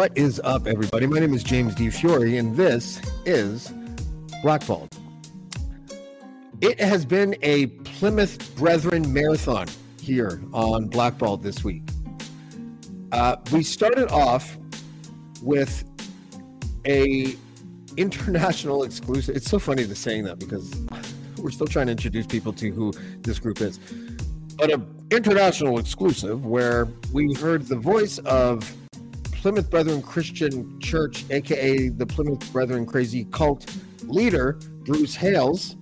What is up, everybody? My name is James D. Fiore, and this is Blackballed. It has been a Plymouth Brethren marathon here on Blackballed this week. Uh, we started off with a international exclusive. It's so funny to saying that because we're still trying to introduce people to who this group is. But an international exclusive where we heard the voice of Plymouth Brethren Christian Church, aka the Plymouth Brethren Crazy Cult leader, Bruce Hales,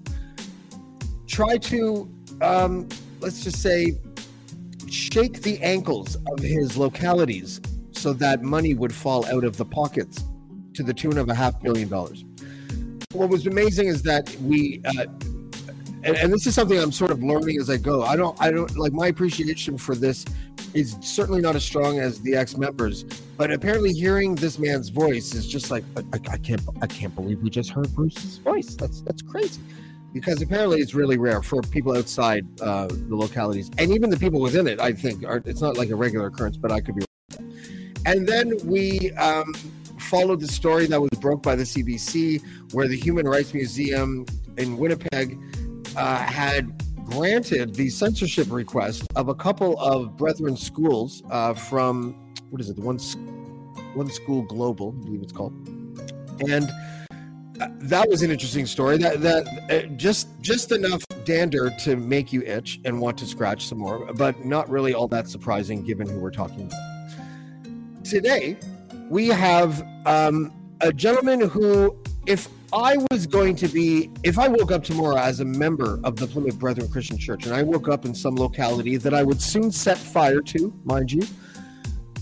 try to, um, let's just say, shake the ankles of his localities so that money would fall out of the pockets to the tune of a half billion dollars. What was amazing is that we, uh, and, and this is something I'm sort of learning as I go. I don't, I don't like my appreciation for this is certainly not as strong as the ex members, but apparently hearing this man's voice is just like I, I can't, I can't believe we just heard Bruce's voice. That's that's crazy because apparently it's really rare for people outside uh, the localities and even the people within it. I think are, it's not like a regular occurrence, but I could be. Wrong. And then we um, followed the story that was broke by the CBC, where the Human Rights Museum in Winnipeg uh, had granted the censorship request of a couple of Brethren schools uh, from what is it? The one, one school global, I believe it's called, and that was an interesting story. That that uh, just just enough dander to make you itch and want to scratch some more, but not really all that surprising given who we're talking about. Today, we have um, a gentleman who, if I was going to be, if I woke up tomorrow as a member of the Plymouth Brethren Christian Church, and I woke up in some locality that I would soon set fire to, mind you,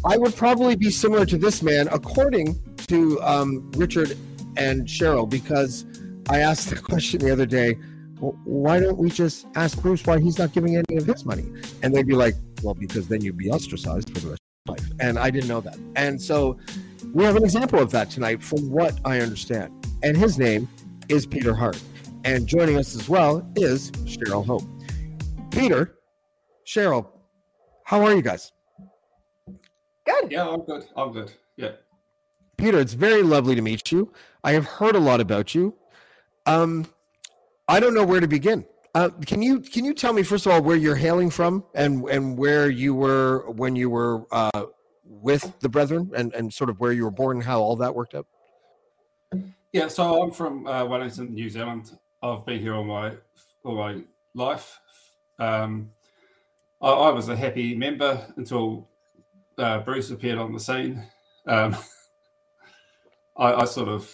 I would probably be similar to this man, according to um, Richard and Cheryl because I asked the question the other day. Well, why don't we just ask Bruce why he's not giving any of his money? And they'd be like, well, because then you'd be ostracized for the rest of your life. And I didn't know that. And so we have an example of that tonight, from what I understand. And his name is Peter Hart. And joining us as well is Cheryl Hope. Peter, Cheryl, how are you guys? Good. Yeah, I'm good. I'm good. Yeah. Peter, it's very lovely to meet you. I have heard a lot about you. Um, I don't know where to begin. Uh, can you can you tell me first of all where you're hailing from and and where you were when you were uh, with the Brethren and and sort of where you were born and how all that worked out? Yeah, so I'm from uh, Wellington, New Zealand. I've been here all my all my life. Um, I, I was a happy member until uh, Bruce appeared on the scene. Um, I, I, sort of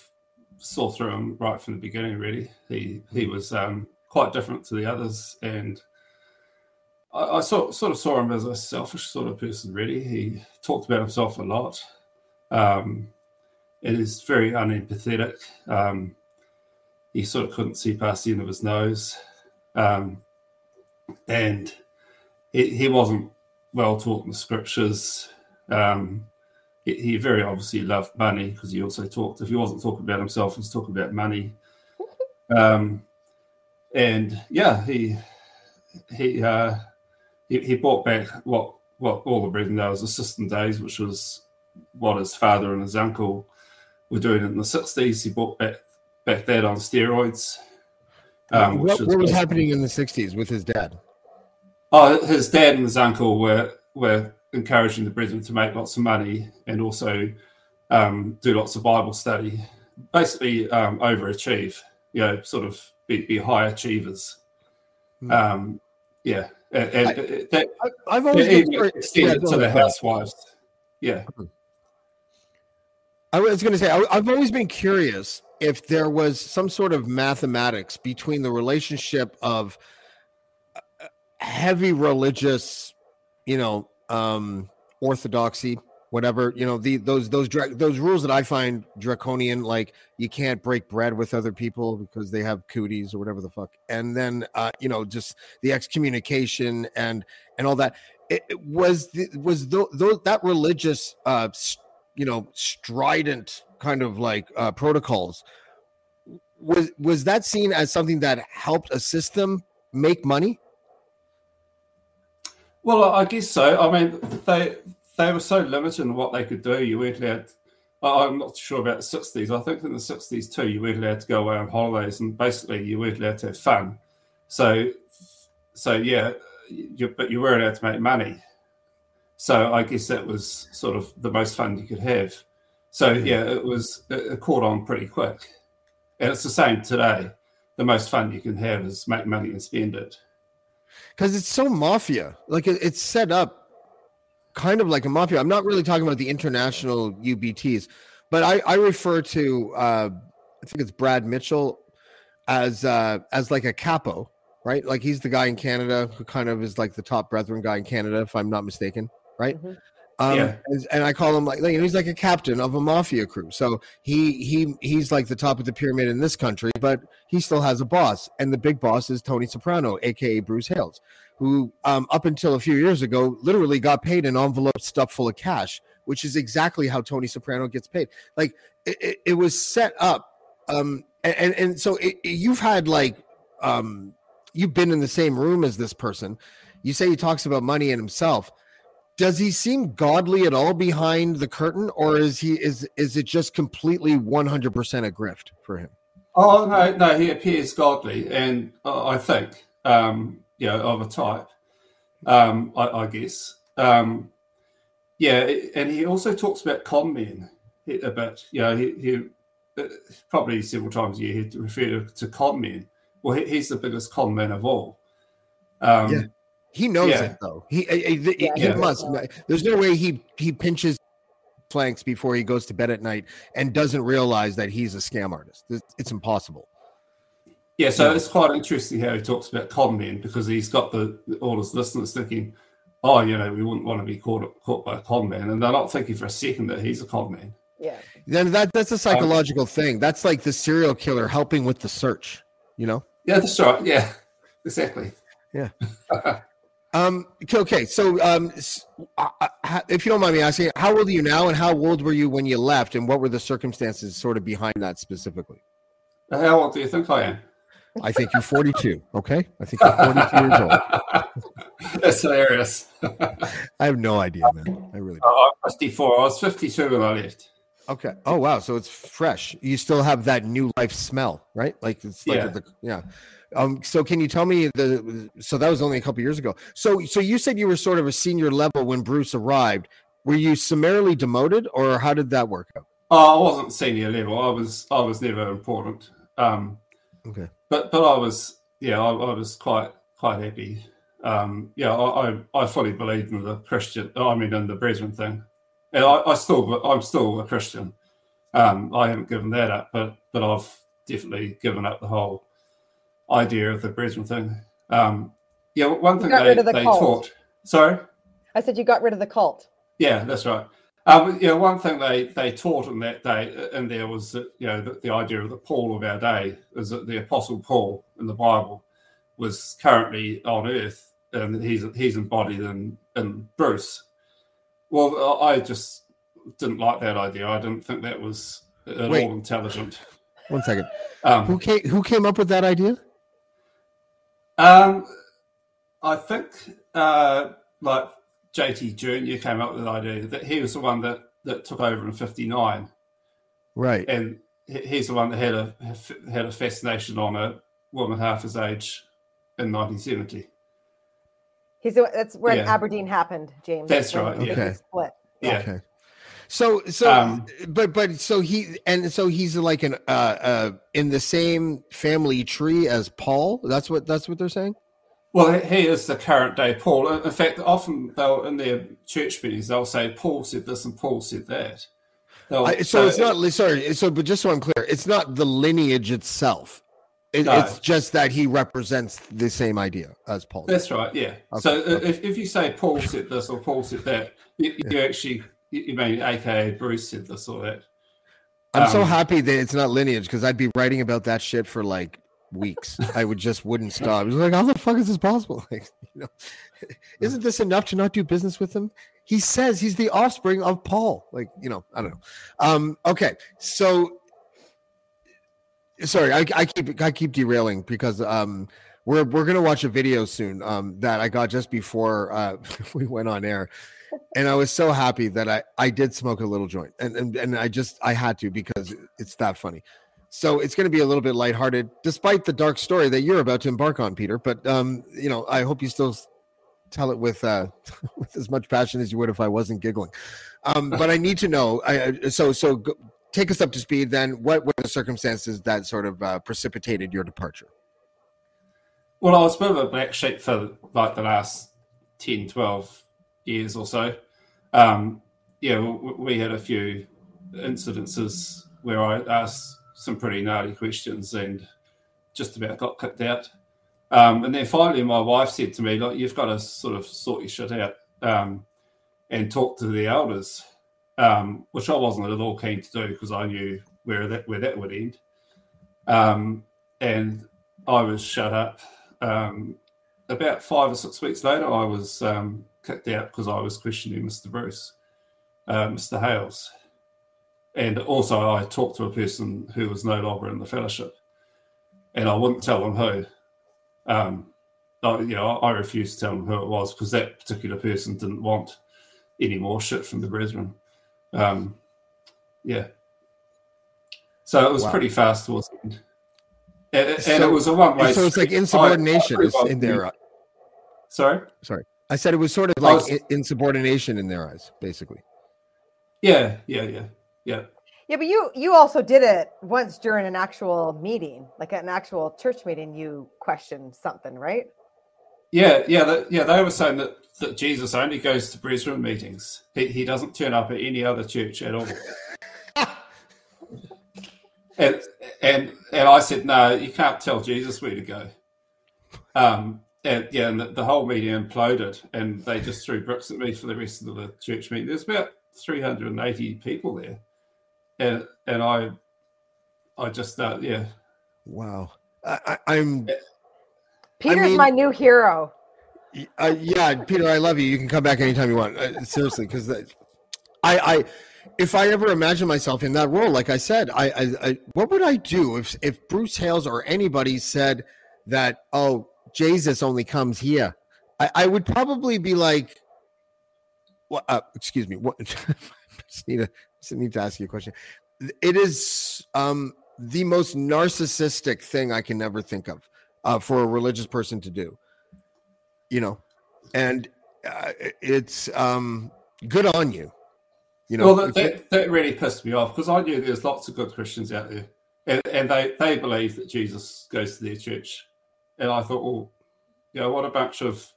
saw through him right from the beginning. Really, he he was um, quite different to the others, and I, I saw, sort of saw him as a selfish sort of person. Really, he talked about himself a lot. Um, it is very unempathetic. Um, he sort of couldn't see past the end of his nose, um, and he, he wasn't well taught in the scriptures. Um, he, he very obviously loved money because he also talked. If he wasn't talking about himself, he was talking about money. Um, and yeah, he he uh, he, he brought back what what all the brethren know as assistant days, which was what his father and his uncle were doing it in the sixties. He brought back back that on steroids. Um, what, what was happening in the '60s with his dad? Oh, his dad and his uncle were were encouraging the brethren to make lots of money and also um, do lots of Bible study, basically um, overachieve, you know, sort of be, be high achievers. Hmm. Um, yeah, and, and I- I've always been even extended yeah, to the housewives. Yeah, I was going to say, I've always been curious if there was some sort of mathematics between the relationship of uh, heavy religious, you know, um, orthodoxy, whatever, you know, the those those those rules that I find draconian, like you can't break bread with other people because they have cooties or whatever the fuck, and then uh, you know, just the excommunication and and all that. It, it was the, was tho- tho- that religious uh, s- you know strident kind of like uh, protocols was was that seen as something that helped a system make money Well, I guess so. I mean, they they were so limited in what they could do. You weren't allowed. I'm not sure about the '60s. I think in the '60s too, you weren't allowed to go away on holidays, and basically you weren't allowed to have fun. So, so yeah, you, but you were allowed to make money. So I guess that was sort of the most fun you could have. So yeah, it was it, it caught on pretty quick, and it's the same today. The most fun you can have is make money and spend it. because it's so mafia like it, it's set up kind of like a mafia i'm not really talking about the international ubts but i i refer to uh i think it's brad mitchell as uh as like a capo right like he's the guy in canada who kind of is like the top brethren guy in canada if i'm not mistaken right? Mhm. um Yeah. and, and i call him like you know, he's like a captain of a mafia crew. So he he he's like the top of the pyramid in this country but he still has a boss. And the big boss is tony soprano aka bruce hales who um, up until a few years ago literally got paid an envelope stuffed full of cash which is exactly how tony soprano gets paid. Like it, it, it was set up um and and, and so it, it- you've had like um you've been in the same room as this person. You say he talks about money and himself does he seem godly at all behind the curtain or is he is is it just completely 100% a grift for him Oh no, no, he appears godly, and uh, I think, um, you know, of a type, um, I, I guess. Um, yeah, and he also talks about con men a bit. You know, he, he uh, probably several times a year he refer to con men. Well, he, he's the biggest con man of all. Um, Yeah. He knows Yeah. it though he, eh, eh, he, he- Yeah, he he must there's no way he he pinches flanks before he goes to bed at night and doesn't realize that he's a scam artist it's, it's impossible Yeah, so Yeah. it's quite interesting how he talks about con men because he's got the all his listeners thinking, oh, you know, we wouldn't want to be caught caught by a con man, and they're not thinking for a second that he's a con man. Yeah. then that that's a um, psychological thing that's like the serial killer helping with the search you know Yeah, that's right. Yeah, exactly. Um. Okay. So, um, uh, uh, if you don't mind me asking, how old are you now, and how old were you when you left, and what were the circumstances sort of behind that specifically? How old do you think I am? I think you're 42. Okay. I think you're 42 years old. That's hilarious. I have no idea, man. I really. Don't. Oh, I'm 54. I was 52 when I left. Okay. Oh wow. So it's fresh. You still have that new life smell, right? Like it's like Yeah. the yeah. Um. So can you tell me the? So that was only a couple years ago. So so you said you were sort of a senior level when Bruce arrived. Were you summarily demoted, or how did that work out? Oh, I wasn't senior level. I was I was never important. Um, Okay. but but I was yeah I, I was quite quite happy. Um, yeah, I, I I fully believed in the Christian. I mean, in the Brethren thing, and I, I still I'm still a Christian. Um, I haven't given that up, but but I've definitely given up the whole idea of the Brethren thing. Um, yeah, one thing they, the they taught. Sorry. I said you got rid of the cult. Yeah, that's right. Um, yeah, one thing they, they taught in that day, and there was that you know the, the idea of the Paul of our day is that the Apostle Paul in the Bible was currently on Earth, and he's he's embodied in in Bruce. Well, I just didn't like that idea. I didn't think that was at Wait. all intelligent. One second. Um, Who came? Who came up with that idea? Um, I think uh, like JT Junior came up with the idea that he was the one that that took over in '59. Right. and he's the one that had a had a fascination on a woman half his age in 1970. He's the, that's when Yeah. Aberdeen happened, James. That's when right, yeah. Okay. Split. Yeah. Okay. So so Um, but but so he and so he's like an uh uh in the same family tree as Paul. That's what that's what they're saying. Well, he is the current day Paul. In fact, often they'll in their church meetings they'll say Paul said this and Paul said that. I, so it's not sorry. So but just so I'm clear, it's not the lineage itself. It, No. It's just that he represents the same idea as Paul. That's right. Yeah. Okay, So uh, okay. if, if you say Paul said this or Paul said that, you, you actually you mean AKA Bruce said this or that. I'm so um, happy that it's not lineage because I'd be writing about that shit for like weeks. I would just wouldn't stop. It was like, how the fuck is this possible? Like, you know, isn't this enough to not do business with him? He says he's the offspring of Paul. Like, you know, I don't know. Um, okay, so sorry, I, I keep I keep derailing because um we're we're gonna watch a video soon um that I got just before uh we went on air. And I was so happy that I, I did smoke a little joint and, and and I just I had to because it's that funny. So it's going to be a little bit lighthearted, despite the dark story that you're about to embark on, Peter. But um, you know, I hope you still tell it with uh, with as much passion as you would if I wasn't giggling. Um, but I need to know. I, so so go, take us up to speed. Then, what were the circumstances that sort of uh, precipitated your departure? Well, I was a bit of a black sheep for like the last 10, 12 years or so. Um, yeah, we, had a few incidences where I asked some pretty gnarly questions and just about got kicked out. Um, and then finally, my wife said to me, "Look, you've got to sort of sort your shit out um, and talk to the elders," um, which I wasn't at all keen to do because I knew where that where that would end. Um, and I was shut up. Um, about five or six weeks later, I was um, kicked out because I was questioning Mr. Bruce, uh, Mr. Hales. And also, I talked to a person who was no longer in the fellowship, and I wouldn't tell them who. Um, I, you know, I refused to tell them who it was because that particular person didn't want any more shit from the brethren. Um, yeah. So it was Wow. pretty fast towards the end. And, and So- it was a one way. so it's like insubordination is in their. Sorry? Sorry, I said it was sort of like was- insubordination in their eyes, basically. Yeah, yeah, yeah, yeah. Yeah, but you you also did it once during an actual meeting, like at an actual church meeting. You questioned something, right? Yeah, yeah, that, yeah. They were saying that, that Jesus only goes to Brethren meetings. He, he doesn't turn up at any other church at all. and and and I said, no, you can't tell Jesus where to go. Um, and yeah, and the, the whole meeting imploded, and they just threw bricks at me for the rest of the church meeting. There's about 380 people there, and and I, I just uh, yeah, Wow, I, I, I'm Peter's mean- my new hero. Uh, yeah, Peter, I love you. You can come back anytime you want. Uh, seriously, because I, I, if I ever imagine myself in that role, like I said, I, I, I, what would I do if if Bruce Hales or anybody said that? Oh, Jesus only comes here. I, I would probably be like, what? Uh, excuse me. What? just need to just need to ask you a question. It is um the most narcissistic thing I can ever think of uh, for a religious person to do you know and uh, it's um good on you you know well, that, that, that really pissed me off because I knew there's lots of good Christians out there, and, and they they believe that Jesus goes to their church, and I thought, well, you know, what a bunch of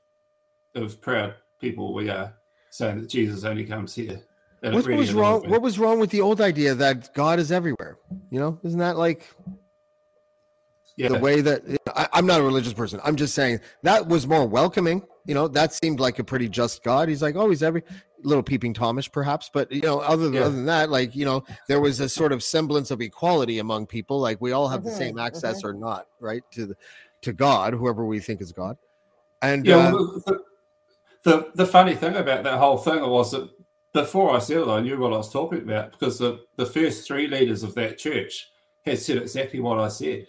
of proud people we are saying that Jesus only comes here. And it what really was wrong me. what was wrong with the old idea that god is everywhere? You know isn't that like yeah, the way that I, i'm not a religious person. I'm just saying that was more welcoming. You know that seemed like a pretty just god. He's like oh he's every little peeping thomas perhaps. But you know other than, Yeah. other than that like you know there was a sort of semblance of equality among people. Like we all have the Mhm, same access or not right to the to god whoever we think is god and Yeah, uh, well, the, the the funny thing about that whole thing was that before I said it, I knew what I was talking about because the, the first three leaders of that church had said exactly what I said,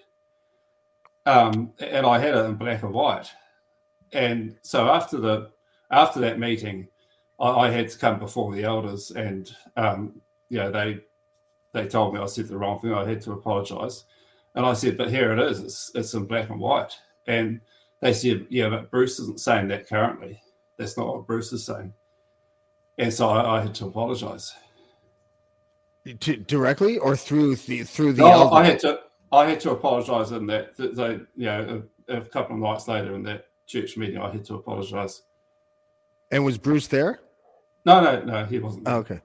um, and I had it in black and white. And so after the after that meeting, I, I had to come before the elders, and um, you know they they told me I said the wrong thing. I had to apologise, and I said, "But here it is. It's it's in black and white." And they said, "Yeah, but Bruce isn't saying that currently." that's not what Bruce is saying. And so I, I had to apologize. To, directly or through the through the No. I had to I had to apologise in that, they, you know, a, a couple of nights later in that church meeting, I had to apologise. and was Bruce there? No, no, no, he wasn't. Oh, okay.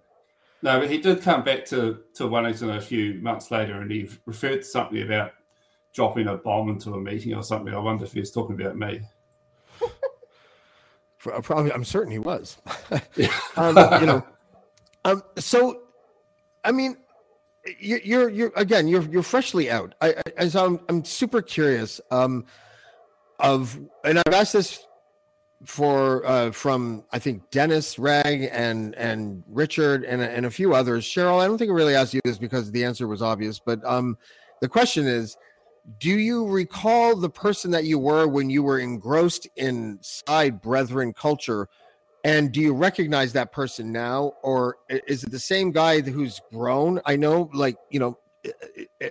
No, but he did come back to, to Wellington a few months later and he referred to something about dropping a bomb into a meeting or something. I wonder if he was talking about me. Probably, I'm certain he was. Um, you know, um, so I mean, you're you're, you're again, you're you're freshly out. I, I as I'm I'm super curious. Um, of and I've asked this for uh from I think Dennis Rag and and Richard and and a few others. Cheryl, I don't think I really asked you this because the answer was obvious, but um, the question is. Do you recall the person that you were when you were engrossed inside Brethren culture and do you recognize that person now, or is it the same guy who's grown? I know, like you know,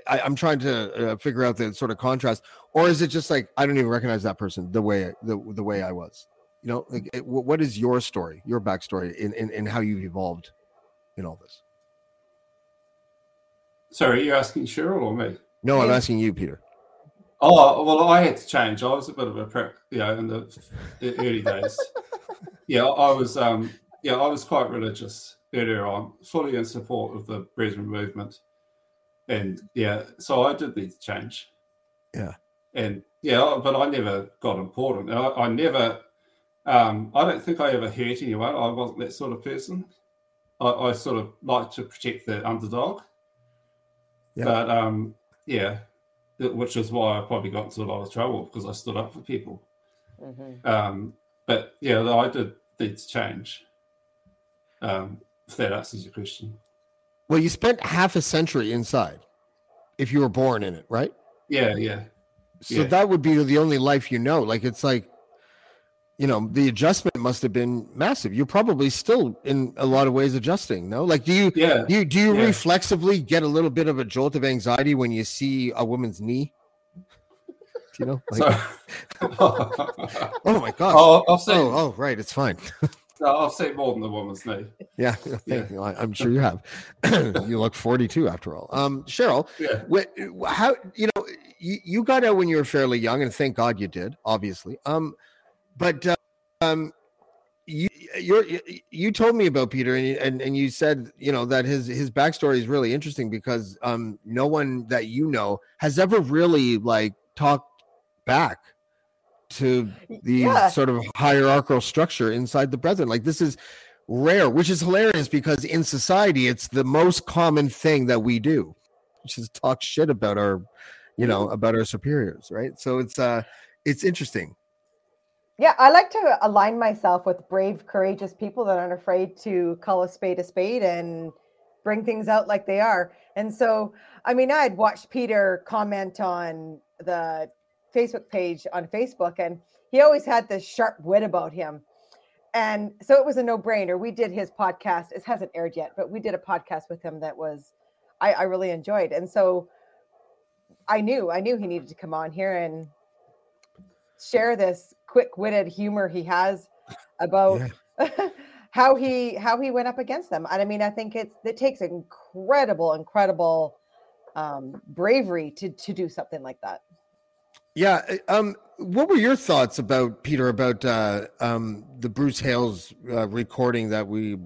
I- I'm trying to uh, figure out the sort of contrast, or is it just like I don't even recognize that person the way the the way I was? You know, like, it- what is your story, your backstory in in, in how you've evolved in all this? Sorry, you're you asking Cheryl or me? No, I'm asking you, Peter. Oh well, I had to change. I was a bit of a prick, you know, in the, the early days. Yeah, I was. Um, yeah, I was quite religious earlier on, fully in support of the Brethren movement, and yeah, so I did need to change. Yeah. and yeah, but I never got important. I, I never. Um, I don't think I ever hurt anyone. I wasn't that sort of person. I, I sort of like to protect the underdog. Yeah. But um, yeah, th- which is why I probably got into a lot of trouble because I stood up for people. Mhm. Um, but yeah, I did need to change. Um, if that answers your question. Well, you spent half a century inside, if you were born in it, right? Yeah, yeah. So Yeah. that would be the only life you know. Like it's like, you know, the adjustment must have been massive. You're probably still in a lot of ways adjusting. No, like do you Yeah. do you do you Yeah. reflexively get a little bit of a jolt of anxiety when you see a woman's knee? You know? Like, oh my gosh. oh, I've seen, Oh, oh, right. It's fine. no, I'll say more than the woman's knee. Yeah, thank you. I'm sure you have. you look 42 after all. Um, Cheryl, Yeah. Wh- how you know you, you got out when you were fairly young and thank god you did obviously um but um you you're, you told me about peter and, you- and and you said you know that his his backstory is really interesting because um no one that you know has ever really like talked back to the Yeah. sort of hierarchical structure inside the brethren. Like this is rare which is hilarious because in society it's the most common thing that we do which is talk shit about our you know about our superiors right? So it's uh it's interesting Yeah, I like to align myself with brave, courageous people that aren't afraid to call a spade a spade and bring things out like they are. And so, I mean, I had watched Peter comment on the Facebook page on Facebook, and he always had this sharp wit about him. And so it was a no brainer. We did his podcast. It hasn't aired yet, but we did a podcast with him that was, I, I really enjoyed. And so I knew, I knew he needed to come on here and share this quick-witted humor he has about how he how he went up against them. And I mean, I think it's it takes incredible, incredible um, bravery to to do something like that. yeah um what were your thoughts about peter about uh um the bruce hales uh, recording that we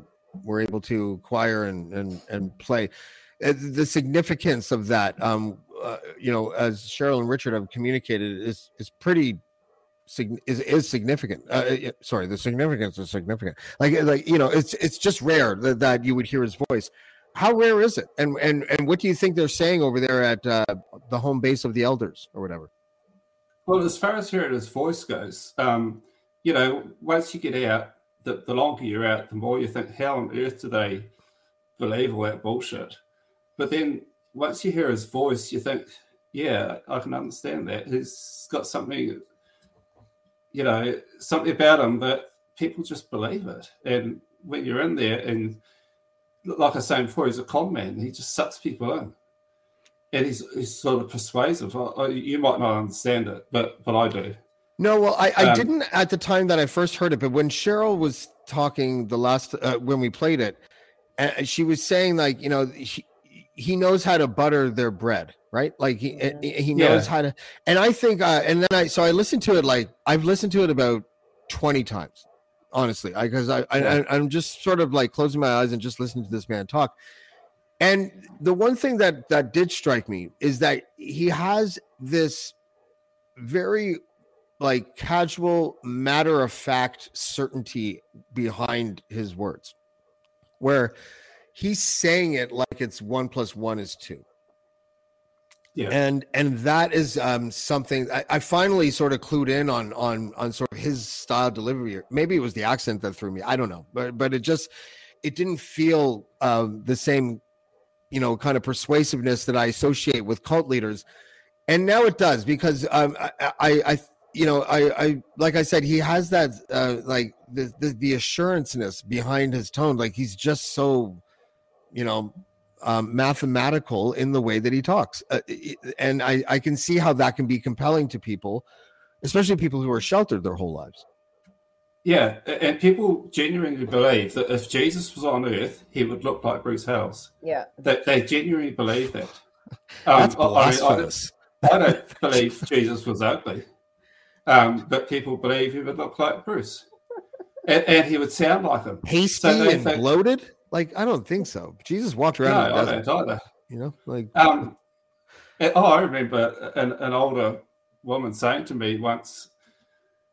were able to acquire and and and play uh, the significance of that um uh, you know as cheryl and richard have communicated is is pretty is is significant uh, uh, sorry the significance is significant. Like like you know it's it's just rare that, that you would hear his voice. How rare is it? And and and what do you think they're saying over there at uh, the home base of the elders or whatever? Well, as far as hearing his voice goes, um, you know, once you get out, the, the longer you're out, the more you think, how on earth do they believe all that bullshit? But then once you hear his voice, you think, yeah, I can understand that. He's got something, you know, something about him that people just believe it. And when you're in there, and like I was saying before, he's a con man, he just sucks people in and he's, he's sort of persuasive. You might not understand it, but but I do. No, well, I, I Um, didn't at the time that I first heard it, but when Cheryl was talking the last uh, when we played it, uh, she was saying like you know he, he knows how to butter their bread, right? Like he uh, he knows Yeah. how to, and I think, uh, and then I so I listened to it like I've listened to it about twenty times, honestly, because I, I, Yeah. I I'm just sort of like closing my eyes and just listening to this man talk. And the one thing that that did strike me is that he has this very like casual matter of fact certainty behind his words where he's saying it like it's one plus one is two Yeah. and and that is um something I, I finally sort of clued in on on on sort of his style delivery. Maybe it was the accent that threw me i don't know. But but it just it didn't feel um the same you know kind of persuasiveness that i associate with cult leaders. And now it does because um i i, I you know i i like i said he has that uh like the the, the assuranceness behind his tone. Like he's just so you know um, mathematical in the way that he talks uh, and I, I can see how that can be compelling to people especially people who are sheltered their whole lives Yeah, and people genuinely believe that if Jesus was on Earth, he would look like Bruce Hales. Yeah. That they genuinely believe that. Um, that's I- I, mean, I, blasphemous I don't believe Jesus was ugly, um, but people believe he would look like Bruce, and, and he would sound like him. pasty So and think- bloated like i don't think so jesus walked No, around the I desert, don't either. you know like Um, oh, I remember an, an older woman saying to me once,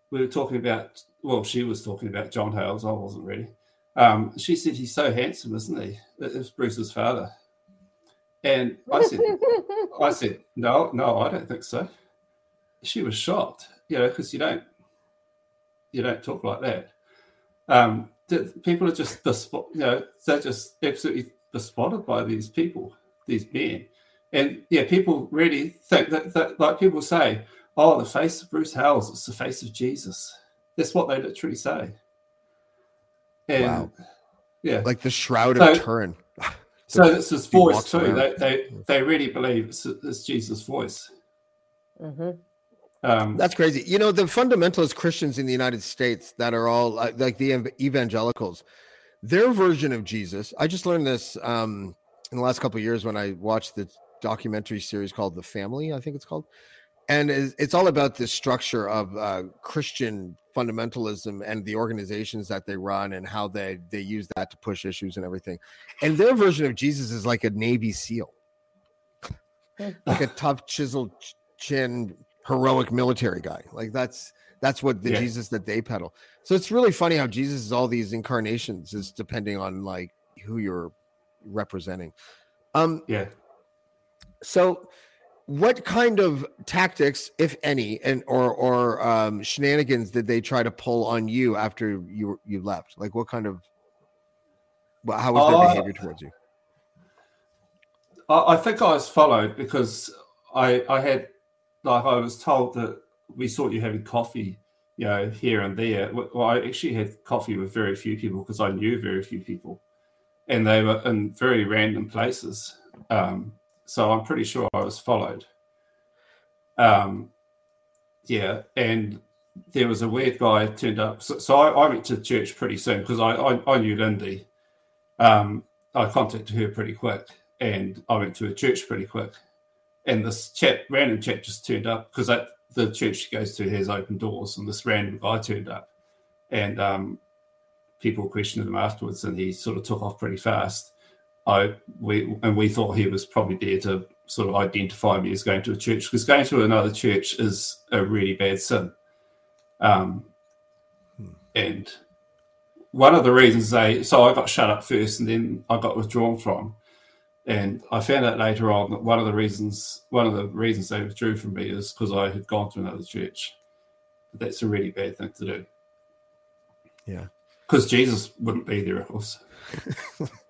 we were talking about, well, she was talking about John Hales. I wasn't really. Um, she said, he's so handsome, isn't he? It was Bruce's father. And I said, I said, no, no, I don't think so. She was shocked, you know, because you don't, you don't talk like that. Um, people are just, bespo- you know, they're just absolutely bespotted by these people, these men. And yeah, people really think that, that like people say, oh, the face of Bruce Hales, it's the face of Jesus. That's what they literally say. And Wow. yeah, like the shroud So- of turin so it's his he voice too. around. They, they they really believe it's, it's Jesus' voice. hmm Um, That's crazy. You know, the fundamentalist Christians in the United States that are all uh, like the evangelicals, their version of Jesus. I just learned this um, in the last couple of years when I watched the documentary series called The Family, I think it's called. And it's it's all about the structure of uh, Christian fundamentalism and the organizations that they run and how they they use that to push issues and everything. And their version of Jesus is like a Navy SEAL, like a tough, chiseled chin, heroic military guy. Like that's that's what the Yeah. Jesus that they peddle. So it's really funny how Jesus is all these incarnations is depending on like who you're representing. Um, yeah. so what kind of tactics, if any, and or or um, shenanigans did they try to pull on you after you you left? Like what kind of well, how was their Uh, behavior towards you? I, I think I was followed because I I had like I was told that we saw you having coffee, you know, here and there. Well, I actually had coffee with very few people because I knew very few people, and they were in very random places. Um, so I'm pretty sure I was followed. Um, yeah, and there was a weird guy turned up. So, so I, I went to church pretty soon because I, I I knew Lindy. Um, I contacted her pretty quick, and I went to a church pretty quick. And this chap, random chap, just turned up because the church she goes to has open doors, and this random guy turned up, and um, people questioned him afterwards, and he sort of took off pretty fast. I we and we thought he was probably there to sort of identify me as going to a church because going to another church is a really bad sin. Um, and one of the reasons they so I got shut up first and then I got withdrawn from. And I found out later on that one of the reasons one of the reasons they withdrew from me is because I had gone to another church. That's a really bad thing to do. Yeah. Because Jesus wouldn't be there, of course.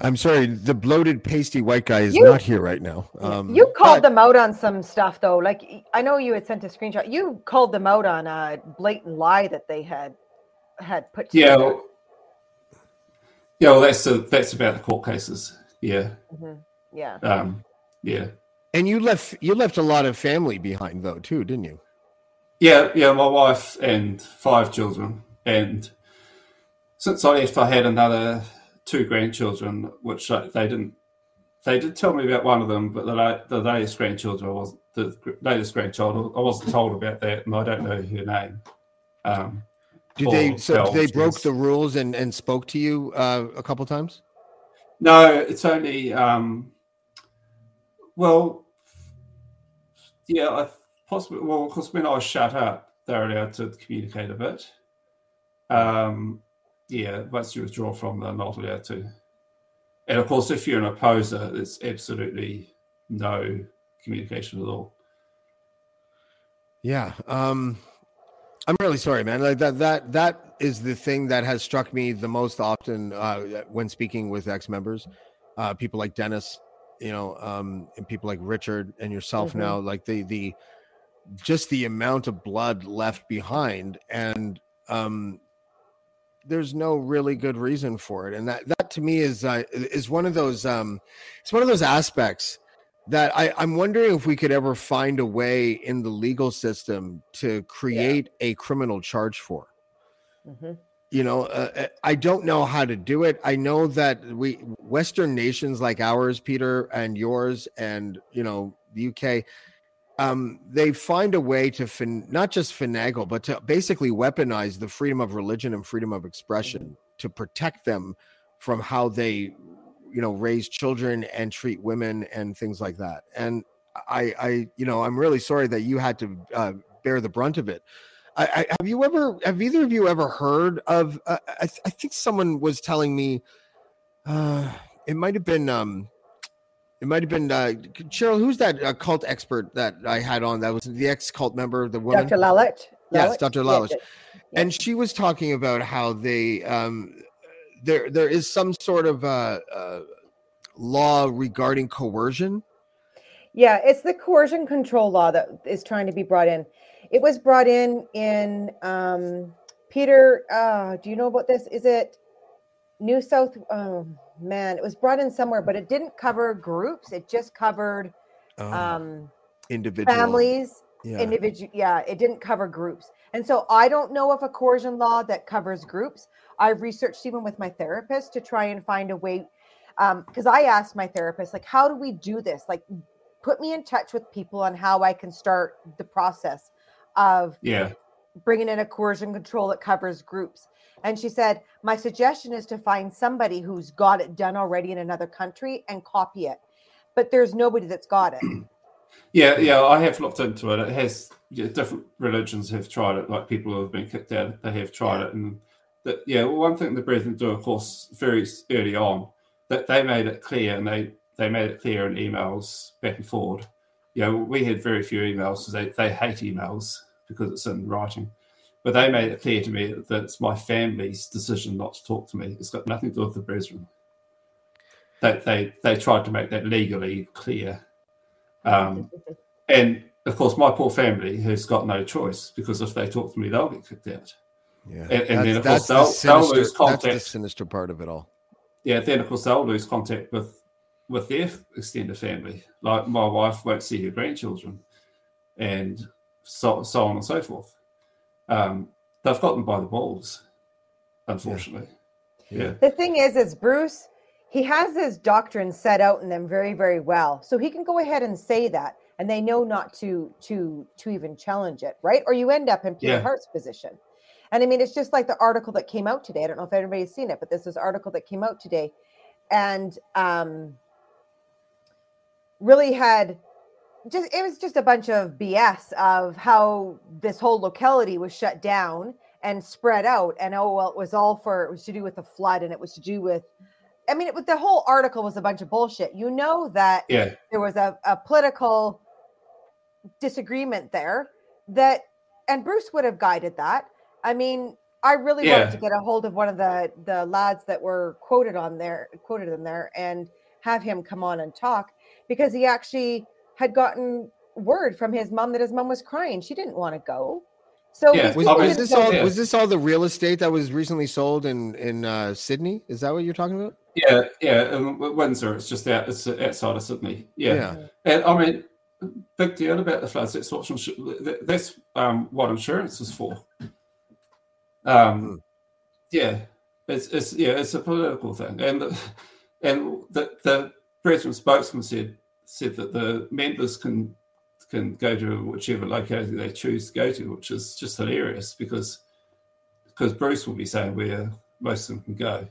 I'm sorry, the bloated, pasty white guy is You- not here right now. Um, you called but- them out on some stuff though. Like I know you had sent a screenshot. You called them out on a blatant lie that they had had put Yeah, well, yeah. Well, that's the, that's about the court cases. Yeah, Mhm. Yeah. um, yeah, And you left you left a lot of family behind though too, didn't you? Yeah, yeah, my wife and five children, and since I left, I had another two grandchildren, which they didn't. They did tell me about one of them, but the, the latest grandchildren I was the latest grandchild. I wasn't told about that, and I don't know her name. Um, did they? So they broke the rules and and spoke to you uh, a couple times? No, it's only. Um, well, yeah, I possibly. Well, because when I was shut up, they're allowed to communicate a bit. Um, yeah, once you withdraw from, they're not allowed to. And of course, if you're an opposer, there's absolutely no communication at all. Yeah. Um, I'm really sorry, man. Like that that that is the thing that has struck me the most often uh, when speaking with ex-members, uh, people like Dennis, you know, um, and people like Richard and yourself mm-hmm. now. Like the the just the amount of blood left behind, and um, there's no really good reason for it. And that that to me is uh, is one of those um, it's one of those aspects that I, I'm wondering if we could ever find a way in the legal system to create yeah. a criminal charge for. Mm-hmm. You know, uh, uh, I don't know how to do it. I know that we Western nations like ours, Peter, and yours, and you know the UK, um, they find a way to fin- not just finagle, but to basically weaponize the freedom of religion and freedom of expression mm-hmm. to protect them from how they you know raise children and treat women and things like that. And i i you know i'm really sorry that you had to uh, bear the brunt of it. I, I, have you ever have either of you ever heard of uh, I, I think someone was telling me uh it might have been um it might have been uh cheryl who's that uh, cult expert that i had on that was the ex cult member the woman? Dr Lalich. yes dr Lalich, yeah, yeah. and she was talking about how they um there there is some sort of uh, uh, law regarding coercion. Yeah, it's the coercion control law that is trying to be brought in. It was brought in in um, Peter. Uh, do you know about this? Is it New South? Oh man, it was brought in somewhere, but it didn't cover groups. It just covered oh, um, individual families. Yeah. Individual. Yeah, it didn't cover groups. And so I don't know if a coercion law that covers groups. I've researched even with my therapist to try and find a way because um, I asked my therapist, like, how do we do this? Like, put me in touch with people on how I can start the process of yeah bringing in a coercion control that covers groups. And she said, my suggestion is to find somebody who's got it done already in another country and copy it. But there's nobody that's got it. Yeah, yeah, I have looked into it. It has yeah, different religions have tried it, like people who have been kicked out, they have tried yeah. it, and that yeah, well, one thing the Brethren do, of course, very early on, that they made it clear, and they they made it clear in emails back and forward. You know, we had very few emails because they, they hate emails because it's in writing. But they made it clear to me that it's my family's decision not to talk to me. It's got nothing to do with the Brethren. They, they, they tried to make that legally clear. Um, and of course, my poor family has got no choice because if they talk to me, they'll get kicked out. Yeah, and, and then of course they'll, the sinister, they'll lose contact. That's the sinister part of it all. Yeah, then of course they'll lose contact with with their extended family. Like my wife won't see her grandchildren, and so so on and so forth. Um, they've got them by the balls, unfortunately. Yeah. yeah. The thing is, is Bruce. He has his doctrine set out in them very, very well, so he can go ahead and say that, and they know not to to to even challenge it, right? Or you end up in Peter yeah. Hart's position. And I mean, it's just like the article that came out today. I don't know if anybody's seen it, but this is article that came out today, and um, really had just it was just a bunch of BS of how this whole locality was shut down and spread out. And oh well, it was all for it was to do with the flood, and it was to do with. I mean, it, the whole article was a bunch of bullshit. You know that yeah. there was a, a political disagreement there that, and Bruce would have guided that. I mean, I really yeah. wanted to get a hold of one of the the lads that were quoted on there, quoted in there, and have him come on and talk because he actually had gotten word from his mom that his mom was crying. She didn't want to go. So yeah. was, was this all? Was this all the real estate that was recently sold in in uh, Sydney? Is that what you're talking about? Yeah, yeah, um, Windsor. It's just out. It's outside of Sydney. Yeah. yeah, and I mean, big deal about the floods. That's what that's um, what insurance is for. Um, yeah, it's, it's yeah, it's a political thing, and the, and the the president spokesman said said that the members can can go to whichever locality they choose to go to, which is just hilarious because because Bruce will be saying where most of them can go,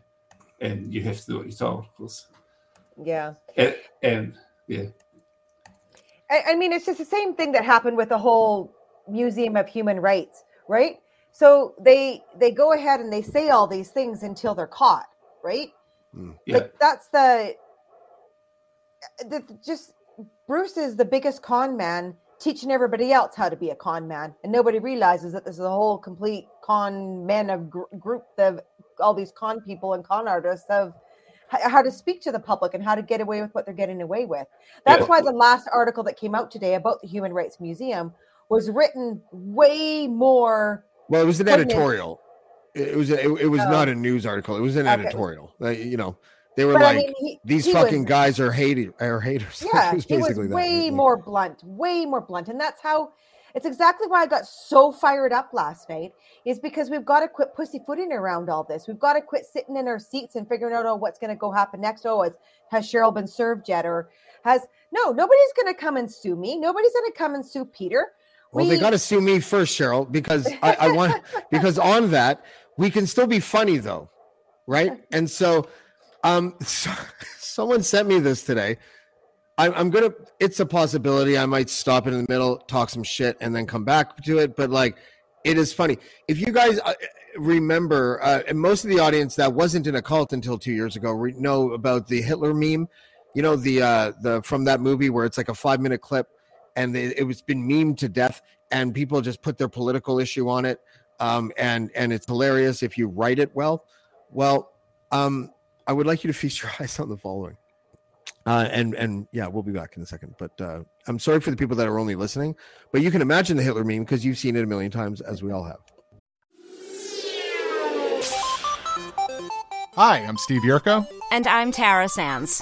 and you have to do what you're told, of course. Yeah. And, and yeah, I, I mean, it's just the same thing that happened with the whole Museum of Human Rights, right? So they they go ahead and they say all these things until they're caught, right? Hmm. yeah, Like that's the, the just Bruce is the biggest con man teaching everybody else how to be a con man, and nobody realizes that this is a whole complete con men of gr- group of all these con people and con artists of how to speak to the public and how to get away with what they're getting away with. That's Yeah. why the last article that came out today about the Human Rights Museum was written way more. Well, it was an editorial. It was a, it, it was Oh. not a news article. It was an Okay. editorial. You know, they were But like I mean, he, these he fucking was- guys are hater are haters. yeah, it was it was basically that. way more blunt, way more blunt, and that's how. It's exactly why I got so fired up last night. Is because we've got to quit pussyfooting around all this. We've got to quit sitting in our seats and figuring out, oh, what's going to go happen next. Oh, has, has Cheryl been served yet? Or has no? Nobody's going to come and sue me. Nobody's going to come and sue Peter. Well, they got to sue me first, Cheryl, because I, I want because on that we can still be funny though, right? And so, um, so, someone sent me this today. I, I'm gonna. It's a possibility I might stop it in the middle, talk some shit, and then come back to it. But like, it is funny. If you guys uh, remember, uh, and most of the audience that wasn't in a cult until two years ago re- know about the Hitler meme. You know the uh, the from that movie where it's like a five minute clip, and it, it was been memed to death, and people just put their political issue on it, um, and and it's hilarious if you write it well. Well, um, I would like you to feast your eyes on the following. Uh, and and yeah, we'll be back in a second. But uh, I'm sorry for the people that are only listening, but you can imagine the Hitler meme because you've seen it a million times, as we all have. Hi, I'm Steve Yurko. And I'm Tara Sands.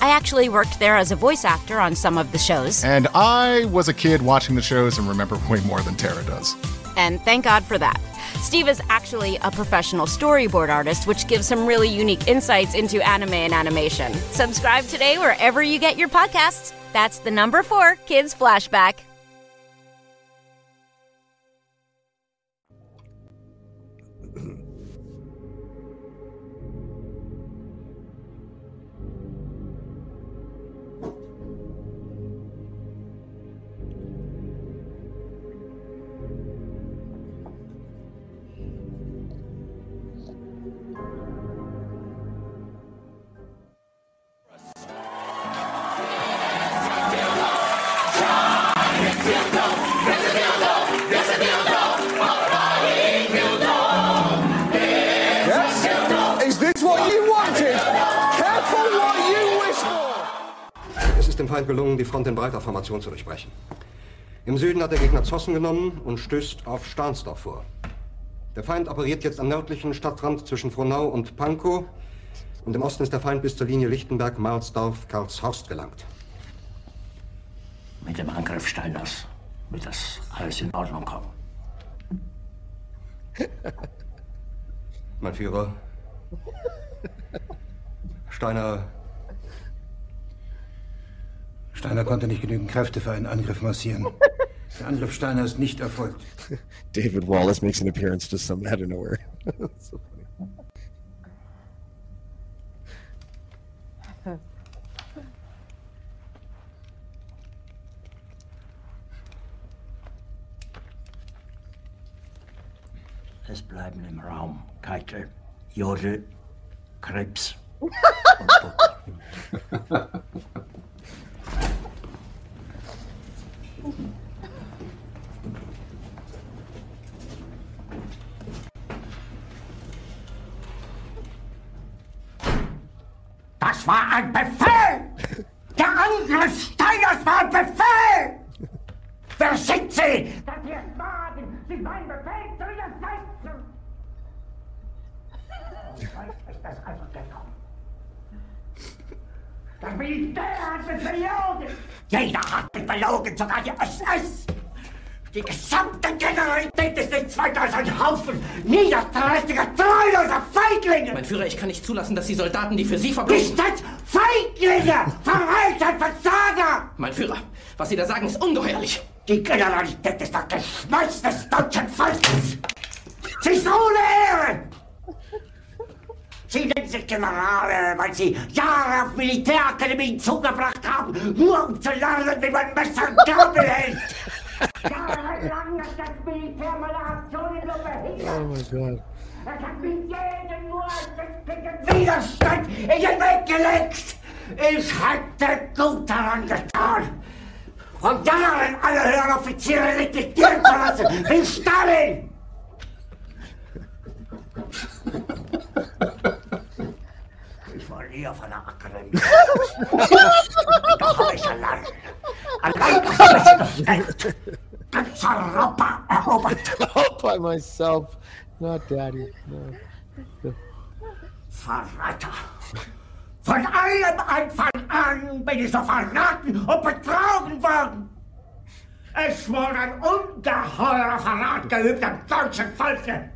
I actually worked there as a voice actor on some of the shows, And I was a kid watching the shows and remember way more than Tara does. and thank God for that. Steve is actually a professional storyboard artist, which gives some really unique insights into anime and animation. Subscribe today wherever you get your podcasts. That's the number four Kids Flashback. Feind gelungen, die Front in breiter Formation zu durchbrechen. Im Süden hat der Gegner Zossen genommen und stößt auf Stahnsdorf vor. Der Feind operiert jetzt am nördlichen Stadtrand zwischen Frohnau und Pankow und im Osten ist der Feind bis zur Linie Lichtenberg, Marsdorf, Karlshorst gelangt. Mit dem Angriff Steiners wird das alles in Ordnung kommen. Mein Führer, Steiner, Steiner konnte nicht genügend Kräfte für einen Angriff massieren. Der Angriff Steiner ist nicht erfolgt. David Wallace makes an appearance just some out of nowhere. So funny. Es bleiben im Raum Keitel, Jodel, Krebs und Butter. Das war ein Befehl! Der Angriff Steigers war ein Befehl! Wer schickt sie? Das hier ist Wagen! Sie mein Befehl zu widersetzen! Ich weiß, dass das einfach gekommen das Militär hat mich belogen! Jeder hat mich belogen, sogar die SS! Die gesamte Generalität ist nichts weiter als ein Haufen niederträchtiger, treuloser Feiglinge! Mein Führer, ich kann nicht zulassen, dass die Soldaten, die für Sie verbringen... Nicht als Feiglinge! Verreiter, Versager! Mein Führer, was Sie da sagen, ist ungeheuerlich. Die Generalität ist das Geschmeiß des deutschen Volkes! Sie ist ohne Ehre! Sie nennen sich Generale, weil Sie Jahre auf Militärakademien zugebracht haben, nur um zu lernen, wie man Messer und Gabel hält! Jahrelang hat das Militär meine Aktionen nur behindert! Oh my god. Es hat mich jeden nur als Widerstand in den Weg gelegt! Ich hätte gut daran getan, von Jahren alle höheren Offiziere liquidieren zu lassen, wie Stalin! Ich nie auf einer Akademie. Doch habe ich allein, allein das Feld ganz Europa erobert. All by myself. Not daddy. No. Verräter! Von allem Anfang an bin ich so verraten und betrogen worden! Es wurde ein ungeheurer Verrat geübt am deutschen Volke!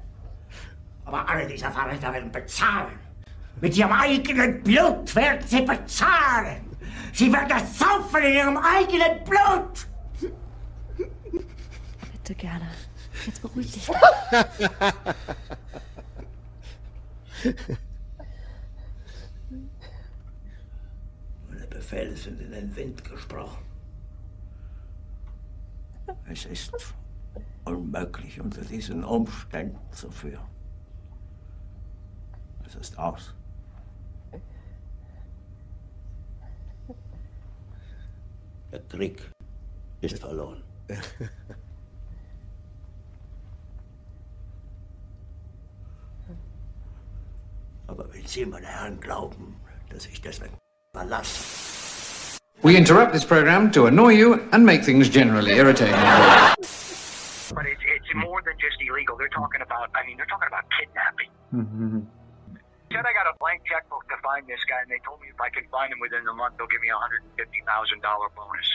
Aber alle diese Verräter werden bezahlen! Mit ihrem eigenen Blut werden sie bezahlen! Sie werden es saufen in ihrem eigenen Blut! Bitte gerne. Jetzt beruhig dich. Meine Befehle sind in den Wind gesprochen. Es ist unmöglich, unter diesen Umständen zu führen. Es ist aus. Der Krieg ist verloren. Aber wenn Sie, meine Herren, glauben, dass ich deswegen verlasse, We interrupt this program to annoy you and make things generally irritating. But it's, it's more than just illegal. They're talking about, I mean, they're talking about kidnapping. Mm-hmm. Said I got a blank checkbook to find this guy, and they told me if I can find him within a month, they'll give me a hundred and fifty thousand dollar bonus.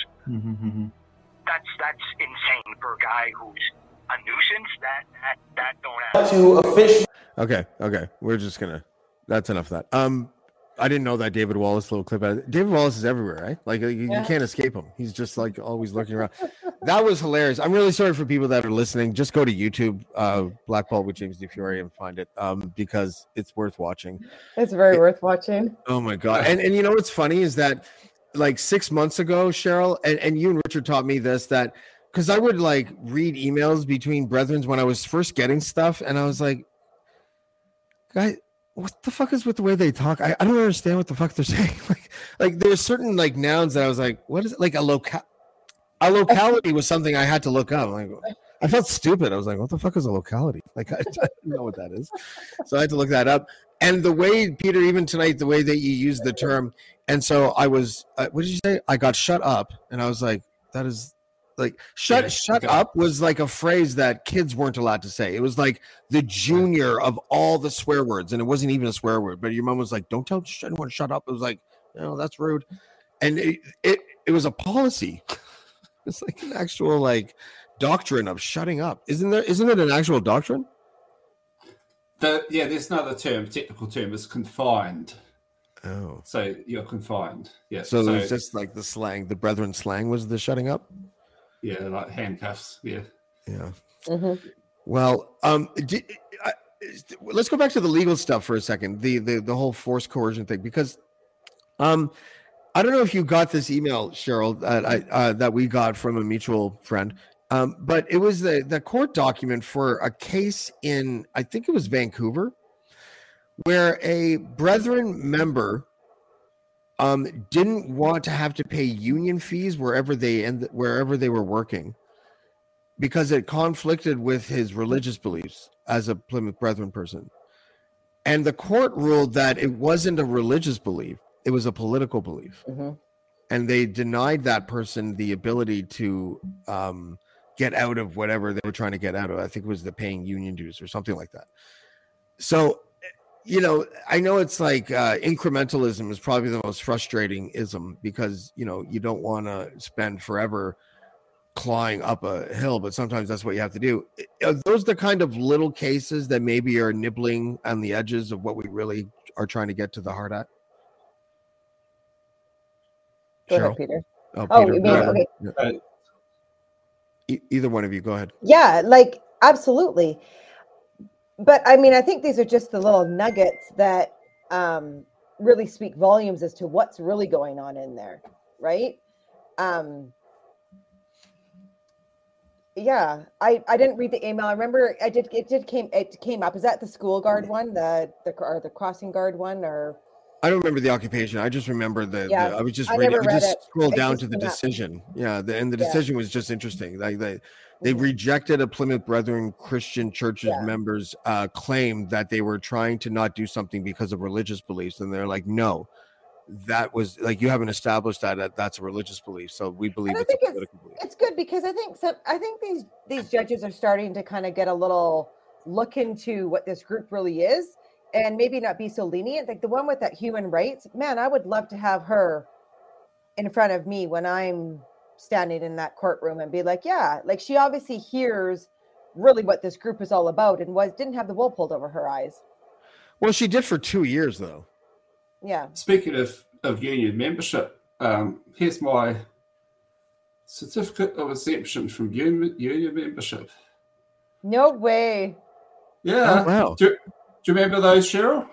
That's that's insane for a guy who's a nuisance. That that that don't happen. To official. Okay, okay. We're just gonna. That's enough of that. Um, I didn't know that David Wallace little clip. David Wallace is everywhere, right? Like you, you Yeah. can't escape him. He's just like always looking around. That was hilarious. I'm really sorry for people that are listening. Just go to YouTube, uh, Black Ball with James DeFiore, and find it. Um, because it's worth watching. It's very worth watching. Oh my god! And and you know what's funny is that like six months ago, Cheryl, and, and you and Richard taught me this that because I would like read emails between brethrens when I was first getting stuff, and I was like, guy, what the fuck is with the way they talk? I, I don't understand what the fuck they're saying. like like there's certain like nouns that I was like, what is it? Like a local a locality was something I had to look up. Like I felt stupid. I was like, what the fuck is a locality? Like I, I don't know what that is. So I had to look that up. And the way Peter, even tonight, the way that you used the term, and so I was, uh, what did you say? I got shut up, and I was like, that is like shut Yeah, shut up was like a phrase that kids weren't allowed to say. It was like the junior of all the swear words, and it wasn't even a swear word. But your mom was like, "Don't tell anyone shut up." It was like, no, that's rude, and it it, it was a policy. It's like an actual like doctrine of shutting up. Isn't there? Isn't it an actual doctrine? The, yeah, there's another term, technical term, is confined. Oh. So you're confined. Yeah. So, it's just like the slang, the brethren slang was the shutting up. Yeah, like handcuffs. Yeah. Yeah. Mm-hmm. Well, um, di- I- let's go back to the legal stuff for a second. The the the whole force coercion thing, because, um, I don't know if you got this email, Cheryl, that I uh, that we got from a mutual friend. Um, but it was the the court document for a case in I think it was Vancouver, where a brethren member um didn't want to have to pay union fees wherever they end wherever they were working because it conflicted with his religious beliefs as a Plymouth Brethren person. And the court ruled that it wasn't a religious belief, it was a political belief Mhm. and they denied that person the ability to um, get out of whatever they were trying to get out of. I think it was the paying union dues or something like that. So, you know, I know it's like uh, incrementalism is probably the most frustrating ism because you know you don't want to spend forever clawing up a hill, but sometimes that's what you have to do. Are those the kind of little cases that maybe are nibbling on the edges of what we really are trying to get to the heart at? Go ahead, Peter. Oh, Oh, Peter, mean- okay. Either one of you, go ahead. Yeah, like absolutely. But I mean, I think these are just the little nuggets that um, really speak volumes as to what's really going on in there, right? Um, yeah, I I didn't read the email. I remember I did. It did came. It came up. Is that the school guard one, the the or the crossing guard one, or I don't remember the occupation. I just remember the. Yeah, the I was just I reading. I just it. scrolled It down just to the came up. decision. Yeah, the, and the Yeah. Decision was just interesting. Like they, they rejected a Plymouth Brethren Christian Church's Yeah. members' uh, claim that they were trying to not do something because of religious beliefs, and they're like, no, that was like you haven't established that, that that's a religious belief, so we believe it's a think it's political belief. it's good because I think so. I think these these judges are starting to kind of get a little look into what this group really is, and maybe not be so lenient. Like the one with that human rights, man, I would love to have her in front of me when I'm standing in that courtroom and be like, yeah, like she obviously hears really what this group is all about and was didn't have the wool pulled over her eyes. Well, she did for two years though. Yeah. Speaking of, of union membership, um, here's my certificate of exemption from union, union membership. No way. Yeah. Oh, wow. Do, you- do you remember those, Cheryl?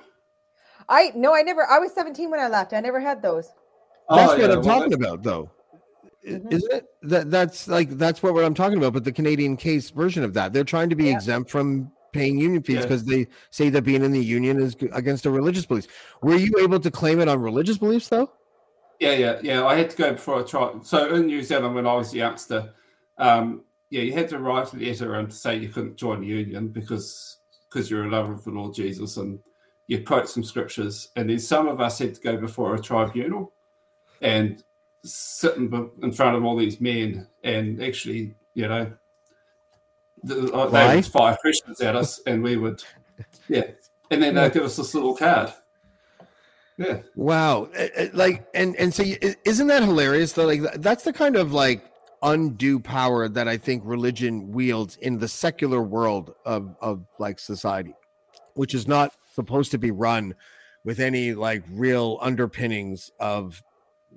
I no, I never. I was 17 when I left. I never had those. That's Oh, what yeah, I'm well, talking that- about, though. I- Mm-hmm. Isn't it? That that's like that's what, what I'm talking about. But the Canadian case version of that, they're trying to be exempt from paying union fees Yeah. because they say that being in the union is against their religious beliefs. Were you able to claim it on religious beliefs though? Yeah, yeah, yeah. I had to go before a trial. So in New Zealand, when I was a youngster, um, yeah, you had to write a letter and say you couldn't join the union because because you're a lover of the Lord Jesus, and you quote some scriptures, and then some of us had to go before a tribunal and sit in, front of all these men and actually, you know, the, uh, they would fire questions at us, and we would, yeah, and then they'd give us this little card. Yeah. Wow, Uh, uh, like and and so you- isn't that hilarious though? Like that's the kind of like undue power that I think religion wields in the secular world of of like society, which is not supposed to be run with any like real underpinnings of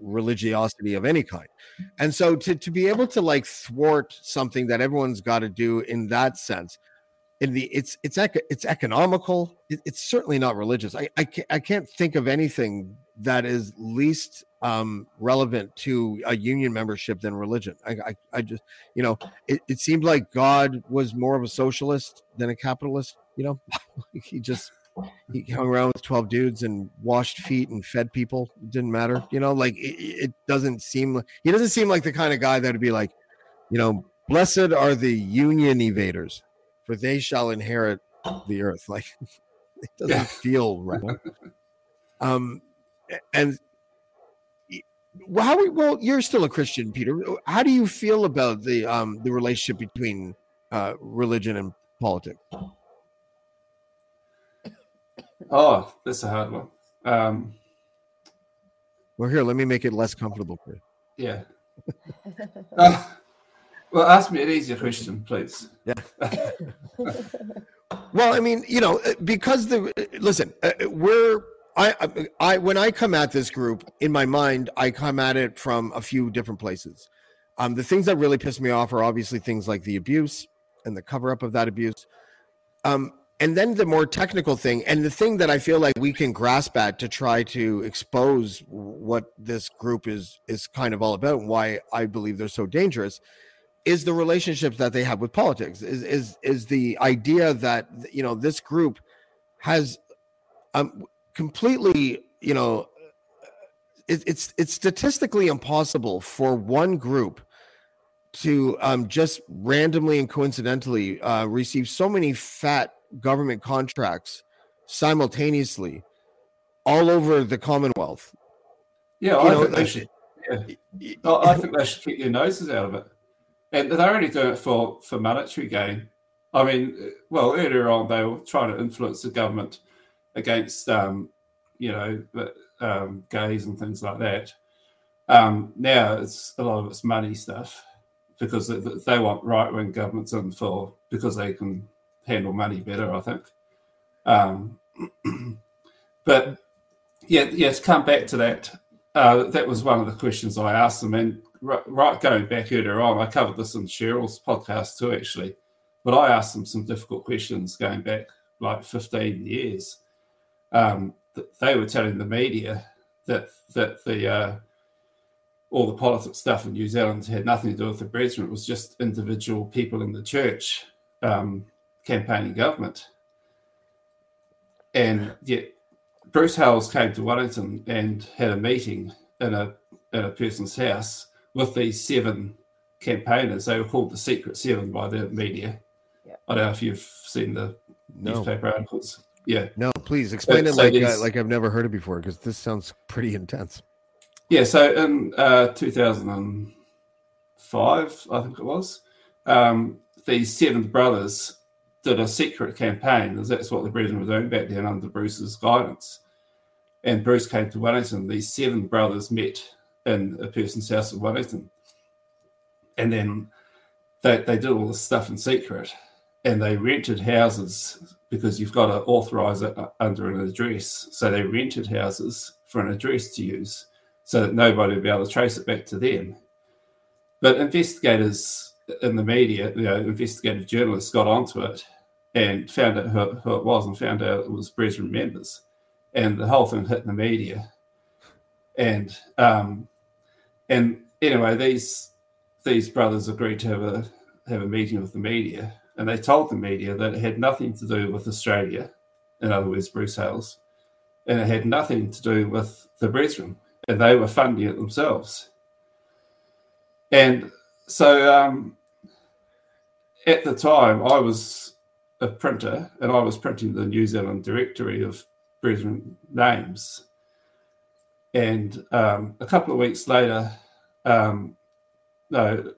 religiosity of any kind. And so to to be able to like thwart something that everyone's got to do in that sense in the it's it's ec- it's economical. It, it's certainly not religious. I, I can't i can't think of anything that is least um relevant to a union membership than religion. I i, I just you know it, it seemed like god was more of a socialist than a capitalist you know? He just he hung around with 12 dudes and washed feet and fed people it didn't matter you know like it, it doesn't seem like he doesn't seem like the kind of guy that would be like you know blessed are the union evaders for they shall inherit the earth. Like it doesn't Yeah. feel right. Um, and how we- well, you're still a Christian, Peter. How do you feel about the um the relationship between uh religion and politics? Oh, that's a hard one. Um, Well, here, let me make it less comfortable for you. yeah. Uh, well, ask me an easier question, please. Yeah. Well, I mean, you know, uh, because the listen, uh, we're I, I I when I come at this group in my mind, I come at it from a few different places. Um, the things that really piss me off are obviously things like the abuse and the cover up of that abuse. Um, and then the more technical thing, and the thing that I feel like we can grasp at to try to expose what this group is is kind of all about, and why I believe they're so dangerous, is the relationships that they have with politics is is is the idea that you know this group has um completely you know it, it's it's statistically impossible for one group to um just randomly and coincidentally uh receive so many fat government contracts simultaneously all over the commonwealth Yeah, You I know, think they should. Yeah. I, think they should keep their noses out of it, and they're only doing it for for monetary gain. I mean, well, earlier on they were trying to influence the government against, um, you know, um, gays and things like that. Um, now it's a lot of it's money stuff because they, they want right wing governments in for because they can handle money better. I think. Um, but yeah, yeah. To come back to that, uh, that was one of the questions I asked them, and right, going back earlier on, I covered this in Cheryl's podcast too, actually. But I asked them some difficult questions going back like 15 years. Um, they were telling the media that that the uh, all the politics stuff in New Zealand had nothing to do with the Brethren. It was just individual people in the church um, campaigning government. And yet, Bruce Hales came to Wellington and had a meeting in a in a person's house with these seven campaigners. They were called the Secret Seven by the media. I don't know if you've seen the No. newspaper articles. Yeah. No, please explain So- it so like uh, these- like I've never heard it before because this sounds pretty intense. Yeah, so in uh, 2005, I think it was, um, these seven brothers did a secret campaign. 'cause That's what the Brethren were doing back then under Bruce's guidance. And Bruce came to Wellington. These seven brothers met in a person's house in Wellington. And then they, they did all this stuff in secret. And they rented houses because you've got to authorize it under an address. So they rented houses for an address to use so that nobody would be able to trace it back to them. But investigators in the media, you know, investigative journalists got onto it and found out who, who it was and found out it was Brethren members. And the whole thing hit the media. And um, and anyway, these these brothers agreed to have a have a meeting with the media, and they told the media that it had nothing to do with Australia, in other words, Bruce Hales, and it had nothing to do with the Brethren, and they were funding it themselves. And so um, at the time, I was a printer, and I was printing the New Zealand directory of Brethren names. And um, a couple of weeks later, um, no,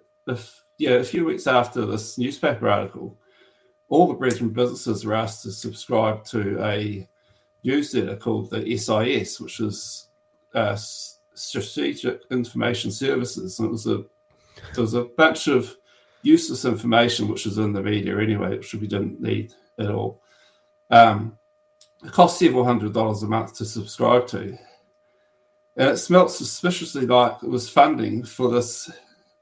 yeah, a few weeks after this newspaper article, all the Brethren businesses were asked to subscribe to a newsletter called the SIS, which is uh, Strategic Information Services, and it was a there was a bunch of useless information which was in the media anyway, which we didn't need at all. Um, it cost several hundred dollars a month to subscribe to, and it smelt suspiciously like it was funding for this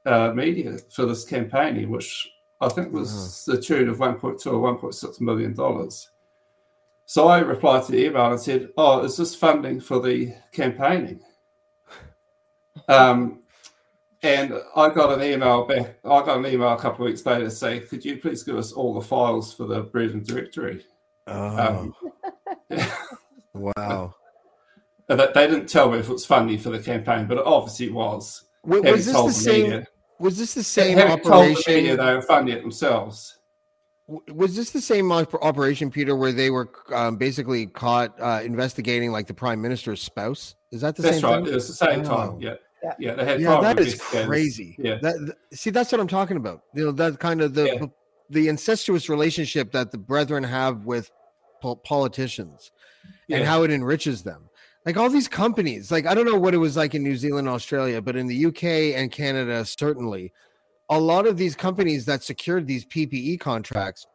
uh, media for this campaigning, which I think was the tune of 1.2 or 1.6 million dollars. So I replied to the email and said, "Oh, is this funding for the campaigning?" Um, and I got an email back. I got an email a couple of weeks later saying, "Could you please give us all the files for the Brethren directory?" Um, Wow. that- they didn't tell me if it was funding for the campaign, but it obviously was. Wa- Having was this the same? media- Was this the same having told the operation? media they were funding it themselves. Was this the same operation, Peter, where they were um, basically caught uh, investigating like the prime minister's spouse? Is that the That's same? right. thing? It was the same Oh. time. Yeah. Yeah. They had yeah, that is investigators. crazy. Yeah. That, th- see, that's what I'm talking about. You know, that kind of the the incestuous relationship that the brethren have with pol- politicians and how it enriches them. Like all these companies, like I don't know what it was like in New Zealand, Australia, but in the UK and Canada, certainly, a lot of these companies that secured these PPE contracts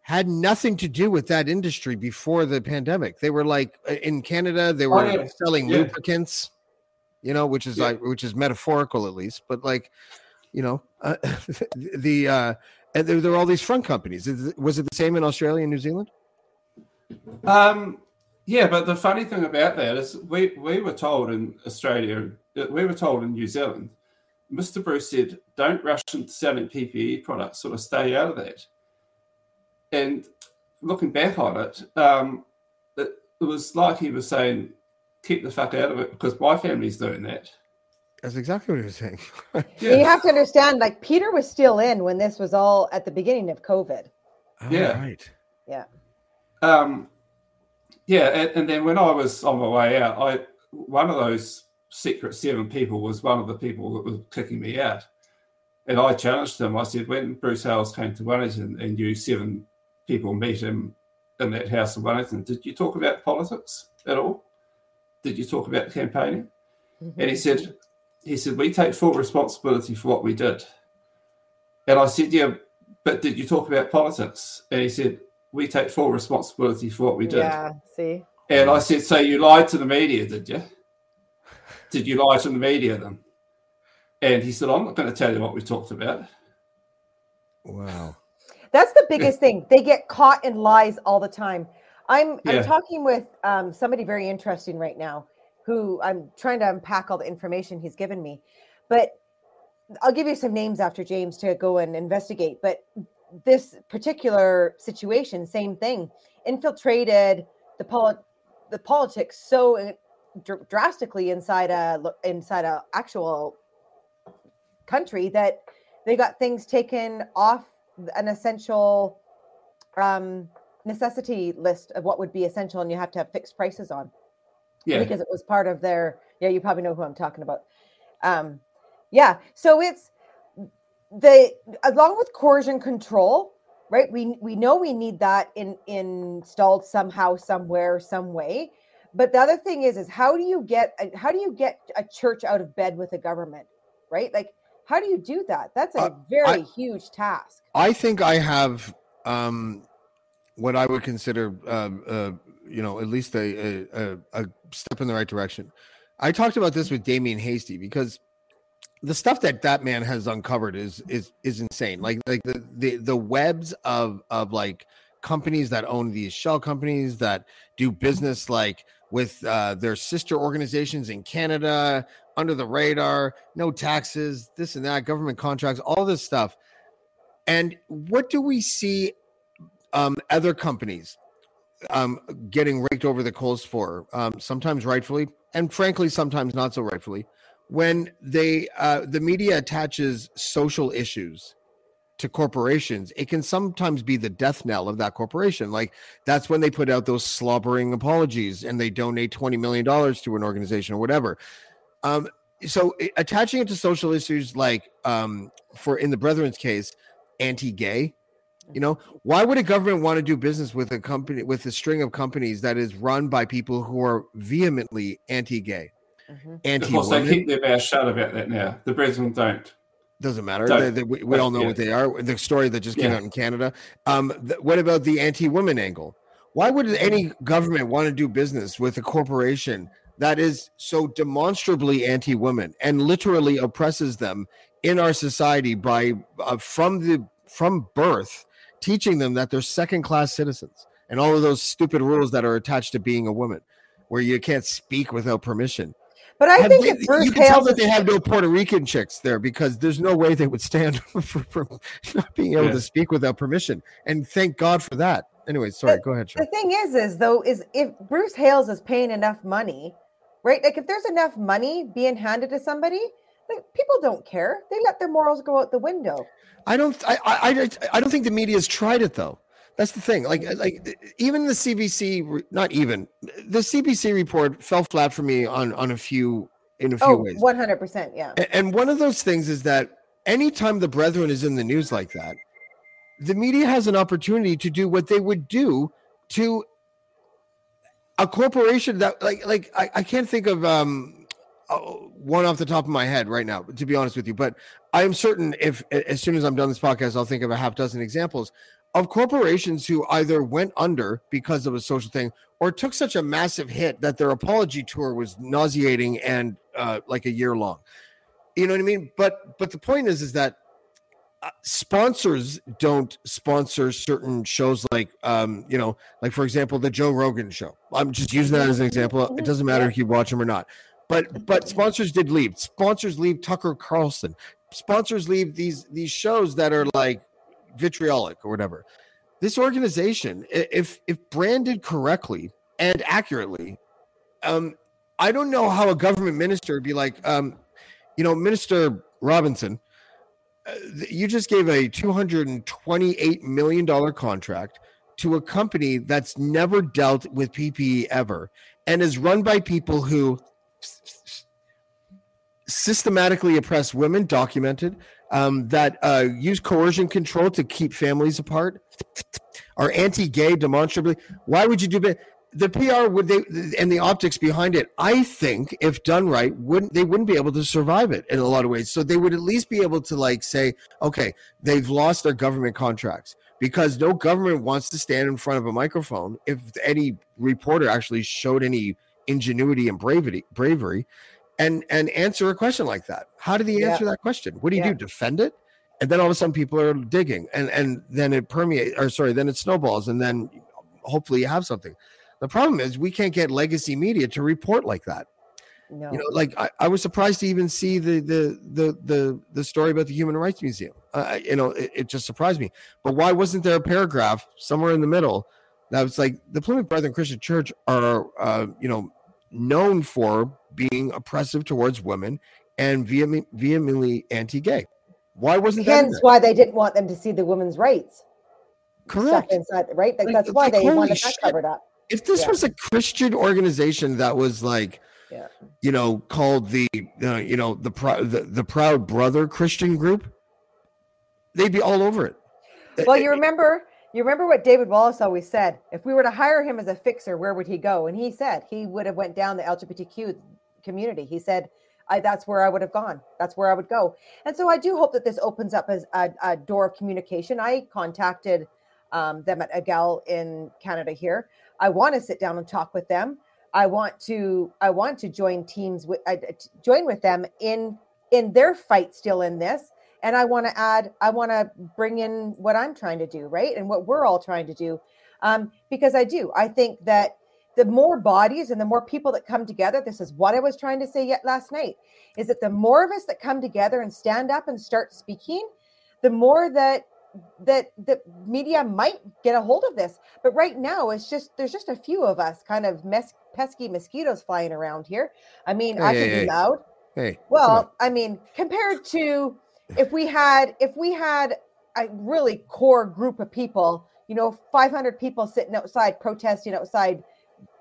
had nothing to do with that industry before the pandemic. They were like uh, in Canada, they Oh, were yeah. selling Yeah. lubricants, you know, which is Yeah. like which is metaphorical at least, but like, you know, uh, the uh and there, there were all these front companies. Was it the same in Australia and New Zealand? Um, yeah, but the funny thing about that is we, we were told in Australia, uh, we were told in New Zealand, Mr. Bruce said, don't rush into selling PPE products, sort of stay out of that. And looking back on it, um, it, it was like he was saying, keep the fuck out of it because my family's doing that. That's exactly what he was saying. You have to understand, like Peter was still in when this was all at the beginning of COVID. Yeah. right. Yeah. Um, yeah, and, and then when I was on my way out, I one of those secret seven people was one of the people that was kicking me out. And I challenged them. I said, when Bruce Hales came to Wellington and you seven people meet him in that house in Wellington, did you talk about politics at all? Did you talk about campaigning? Mm-hmm. And he said, he said, we take full responsibility for what we did. And I said, yeah, but did you talk about politics? And he said, we take full responsibility for what we did. Yeah, see. And I said, so you lied to the media, did you? Did you lie to the media then? And he said, I'm not going to tell you what we talked about. Wow. That's the biggest thing. They get caught in lies all the time. I'm Yeah. I'm talking with um, somebody very interesting right now, who I'm trying to unpack all the information he's given me. But I'll give you some names after James to go and investigate. But this particular situation, same thing, infiltrated the poli- the politics so dr- drastically inside a inside a actual country that they got things taken off an essential um, necessity list of what would be essential and you have to have fixed prices on. Yeah. because it was part of their yeah you probably know who i'm talking about. Um yeah so it's the along with coercion control right we we know we need that in installed somehow somewhere some way. But the other thing is is how do you get a- how do you get a church out of bed with the government right? Like how do you do that? That's a Uh, very I- huge task. I think I have um, what I would consider, uh, uh, you know, at least a, a, a, step in the right direction. I talked about this with Damien Hasty because the stuff that that man has uncovered is is is insane. Like like the the, the webs of of like companies that own these shell companies that do business like with uh, their sister organizations in Canada under the radar, no taxes, this and that, government contracts, all this stuff. And what do we see um, other companies um, getting raked over the coals for? Um, sometimes rightfully, and frankly, sometimes not so rightfully. When they uh, the media attaches social issues to corporations, it can sometimes be the death knell of that corporation. Like that's when they put out those slobbering apologies and they donate twenty million dollars to an organization or whatever. Um, so attaching it to social issues like um, for in the Brethren's case, anti-gay. You know, why would a government want to do business with a company with a string of companies that is run by people who are vehemently anti-gay, Of course, they anti-women? keep their mouth shut about that now. The Brethren don't. Doesn't matter. Don't. They- they- we we all know Yeah. what they are. The story that just came Yeah. out in Canada. Um, th- what about the anti-women angle? Why would any government want to do business with a corporation that is so demonstrably anti-women and literally oppresses them in our society by uh, from the from birth, teaching them that they're second-class citizens and all of those stupid rules that are attached to being a woman, where you can't speak without permission. But I Have think they- Bruce you can tell that they have no Puerto Rican chicks there because there's no way they would stand for, for not being able Yeah. to speak without permission. And thank God for that. Anyway, sorry, go ahead, the thing is is though is if bruce hales is paying enough money right like if there's enough money being handed to somebody like, people don't care they let their morals go out the window I don't, I, I, I, don't think the media has tried it though. That's the thing. Like, like even the CBC, not even the CBC report fell flat for me on on a few in a few oh ways. 100% yeah And one of those things is that anytime the brethren is in the news like that, the media has an opportunity to do what they would do to a corporation that like like I, I can't think of um uh, one off the top of my head right now to be honest with you but i am certain if as soon as i'm done this podcast i'll think of a half dozen examples of corporations who either went under because of a social thing or took such a massive hit that their apology tour was nauseating and uh, like a year long. You know what i mean? But but the point is is that uh, sponsors don't sponsor certain shows like um you know like for example the joe rogan show. I'm just using that as an example. It doesn't matter if you watch them or not but but sponsors did leave. Sponsors leave tucker carlson. Sponsors leave these these shows that are like vitriolic or whatever. This organization if if branded correctly and accurately um i don't know how a government minister would be like um you know minister robinson uh, you just gave a 228 million dollar contract to a company that's never dealt with PPE ever and is run by people who systematically oppress women, documented, um, that uh, use coercion control to keep families apart, are anti-gay demonstrably. Why would you do that? The PR would they and the optics behind it, I think, if done right, wouldn't they wouldn't be able to survive it in a lot of ways. So they would at least be able to like say, okay, they've lost their government contracts because no government wants to stand in front of a microphone if any reporter actually showed any ingenuity and bravery bravery and and answer a question like that. How do they Yeah. answer that question? What do you Yeah. do defend it? And then all of a sudden people are digging and and then it permeates or sorry then it snowballs and then hopefully you have something. The problem is we can't get legacy media to report like that. No. you know like I, I was surprised to even see the the the the, the story about the human rights museum. Uh, you know it, it just surprised me. But why wasn't there a paragraph somewhere in the middle that was like the plymouth brethren christian church are uh, you know known for being oppressive towards women and vehement, vehemently anti-gay why wasn't that Hence why they didn't want them to see the women's rights. Correct. Inside, right? Like, Like, that's why like, they wanted that shit. covered up. if this Yeah. was a christian organization that was like Yeah. you know called the uh, you know the, the the proud brother christian group they'd be all over it Well, you remember, you remember what David Wallace always said. If we were to hire him as a fixer, where would he go? And he said he would have went down the LGBTQ community. He said, I, "That's where I would have gone. That's where I would go." And so I do hope that this opens up as a, a door of communication. I contacted um, them at Egale in Canada here. I want to sit down and talk with them. I want to I want to join teams with uh, join with them in in their fight still in this and I want to add I want to bring in what I'm trying to do right and what we're all trying to do um, because I do. I think that the more bodies and the more people that come together this is what I was trying to say yet last night is that the more of us that come together and stand up and start speaking the more that that the media might get a hold of this. But right now it's just there's just a few of us kind of mess, pesky mosquitoes flying around here. I mean i Hey, could hey, be hey. loud. Hey well i mean compared to if we had if we had a really core group of people you know 500 people sitting outside protesting outside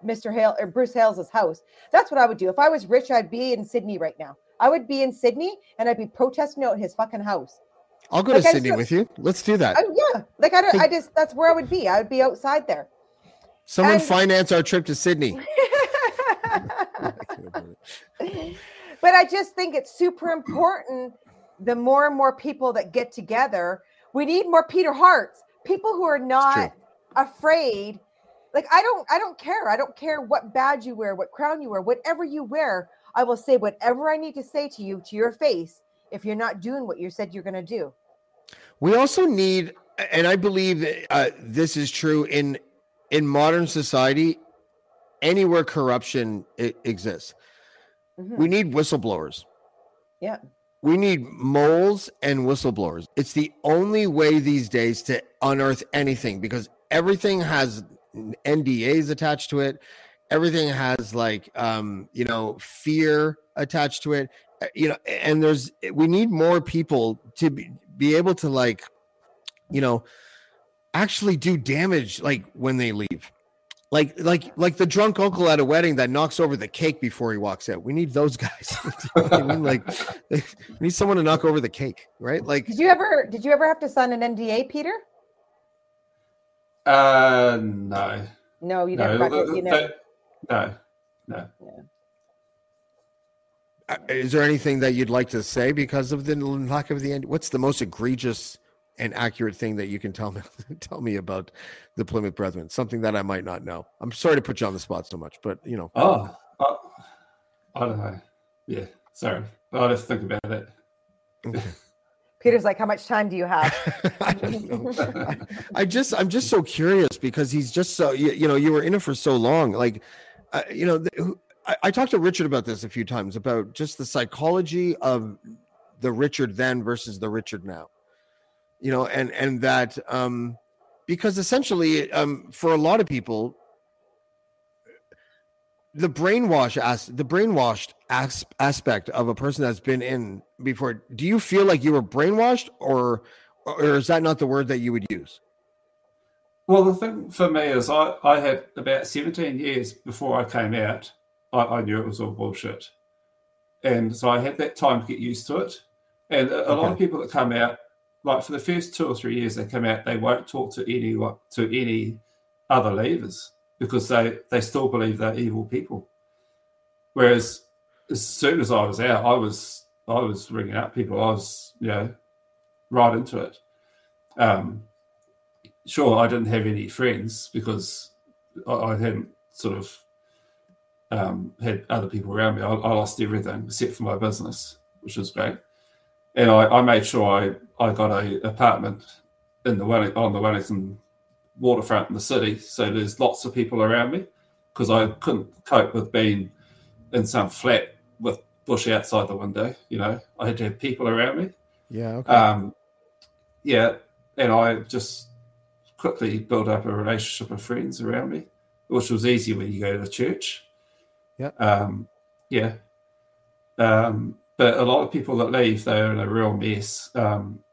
mr hale or bruce hales' house that's what i would do if i was rich i'd be in sydney right now i would be in sydney and i'd be protesting out his fucking house i'll go Like, to I sydney still- with you let's do that Oh yeah, like I don't. I just that's where I would be. I would be outside there. someone and- finance our trip to sydney But I just think it's super important. The more and more people that get together, we need more Peter Harts. People who are not afraid. Like I don't. I don't care. I don't care what badge you wear, what crown you wear, whatever you wear. I will say whatever I need to say to you to your face if you're not doing what you said you're going to do. We also need, and I believe that, uh, this is true in in modern society, anywhere corruption exists. We need whistleblowers. Yeah. We need moles and whistleblowers. It's the only way these days to unearth anything because everything has NDAs attached to it. Everything has like um, you know, fear attached to it. Uh, You know, and there's we need more people to be, be able to like, you know, actually do damage like when they leave. Like like like the drunk uncle at a wedding that knocks over the cake before he walks out. We need those guys. You know I mean, like we need someone to knock over the cake, right? Like Did you ever? Did you ever have to sign an NDA, Peter? Uh, no. No, you no, never. got to- you th- never. no, no. Uh, Is there anything that you'd like to say because of the lack of the end? What's the most egregious and accurate thing that you can tell me tell me about the Plymouth Brethren? Something that I might not know. I'm sorry to put you on the spot so much, but you know. Oh, oh, I don't know. Yeah, sorry. I'll just think about it. Peter's like, how much time do you have? I just I'm just so curious because he's just so you, you know you were in it for so long like uh, you know the, I, I talked to Richard about this a few times about just the psychology of the Richard then versus the Richard now you know and and that um because essentially um for a lot of people the brainwash as the brainwashed as, aspect of a person that's been in before do you feel like you were brainwashed or or is that not the word that you would use Well, the thing for me is, I, I had about 17 years before I came out, I, I knew it was all bullshit. and so I had that time to get used to it. And a, a lot of people that come out, like for the first two or three years they come out, they won't talk to any to any other leavers because they they still believe they're evil people. Whereas as soon as I was out, I was I was ringing up people. I was you know right into it. Um, sure, I didn't have any friends because I, I hadn't sort of um, had other people around me. I, I lost everything except for my business, which was great. And I, I made sure I, I got a apartment in the Welling, on the Wellington waterfront in the city, so there's lots of people around me because I couldn't cope with being in some flat with bush outside the window. You know, I had to have people around me. Yeah. Okay. Um, yeah, and I just quickly built up a relationship of friends around me, which was easy when you go to the church. Yeah. Um, yeah. Um, but a lot of people that leave, they're in a real mess um,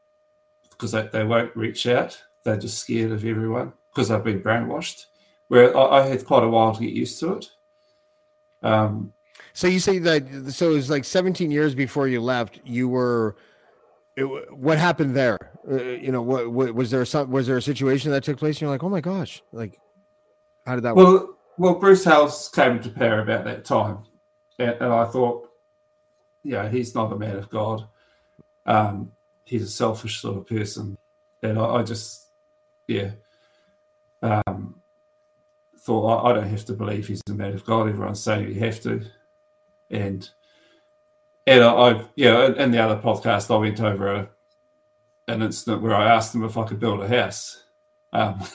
because they, they won't reach out. They're just scared of everyone because they've been brainwashed. Where I, I had quite a while to get used to it. Um, So you say that so it was like 17 years before you left. You were. It, what happened there? Uh, you know, what, what was there? Some was there a situation that took place? And you're like, oh my gosh, like, how did that work? Well, well, Bruce Hales came to power about that time, and, and I thought, yeah, he's not a man of God. Um, he's a selfish sort of person, and I, I just, yeah, um, thought I, I don't have to believe he's a man of God. Everyone's saying you have to, and and I, I yeah, in- the other podcast, I went over a, an incident where I asked him if I could build a house. Um,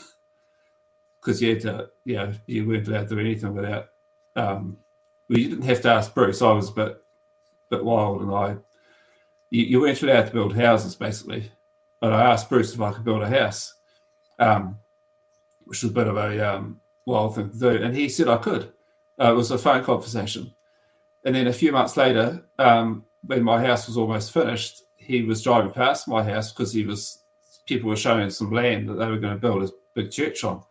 because you had to, you know, you weren't allowed to do anything without. Um, well, you didn't have to ask Bruce. I was a bit, wild, and I, you, you weren't allowed to build houses basically. But I asked Bruce if I could build a house, um, which was a bit of a um, wild thing to do, and he said I could. Uh, it was a phone conversation, and then a few months later, um, when my house was almost finished, he was driving past my house because he was people were showing some land that they were going to build a big church on.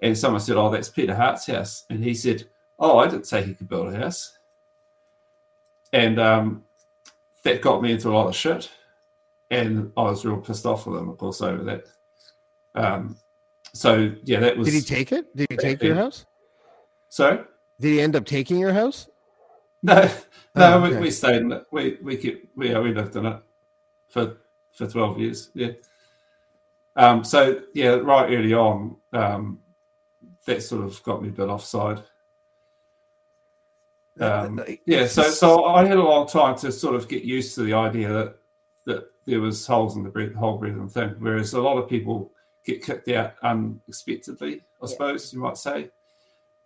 And someone said, Oh, that's Peter Hart's house. And he said, Oh, I didn't say he could build a house. And um, that got me into a lot of shit. And I was real pissed off with him, of course, over that. Um, so, yeah, that was. Did he take it? Did he take your house? Sorry? Did he end up taking your house? No, no, Oh, we, okay. we stayed in it. We we kept we yeah, we lived in it for for twelve years. Yeah. Um. So yeah, right early on, um, that sort of got me a bit offside. Um, yeah. So so I had a long time to sort of get used to the idea that that there was holes in the breath, whole Brethren thing, whereas a lot of people get kicked out unexpectedly. I suppose you might say.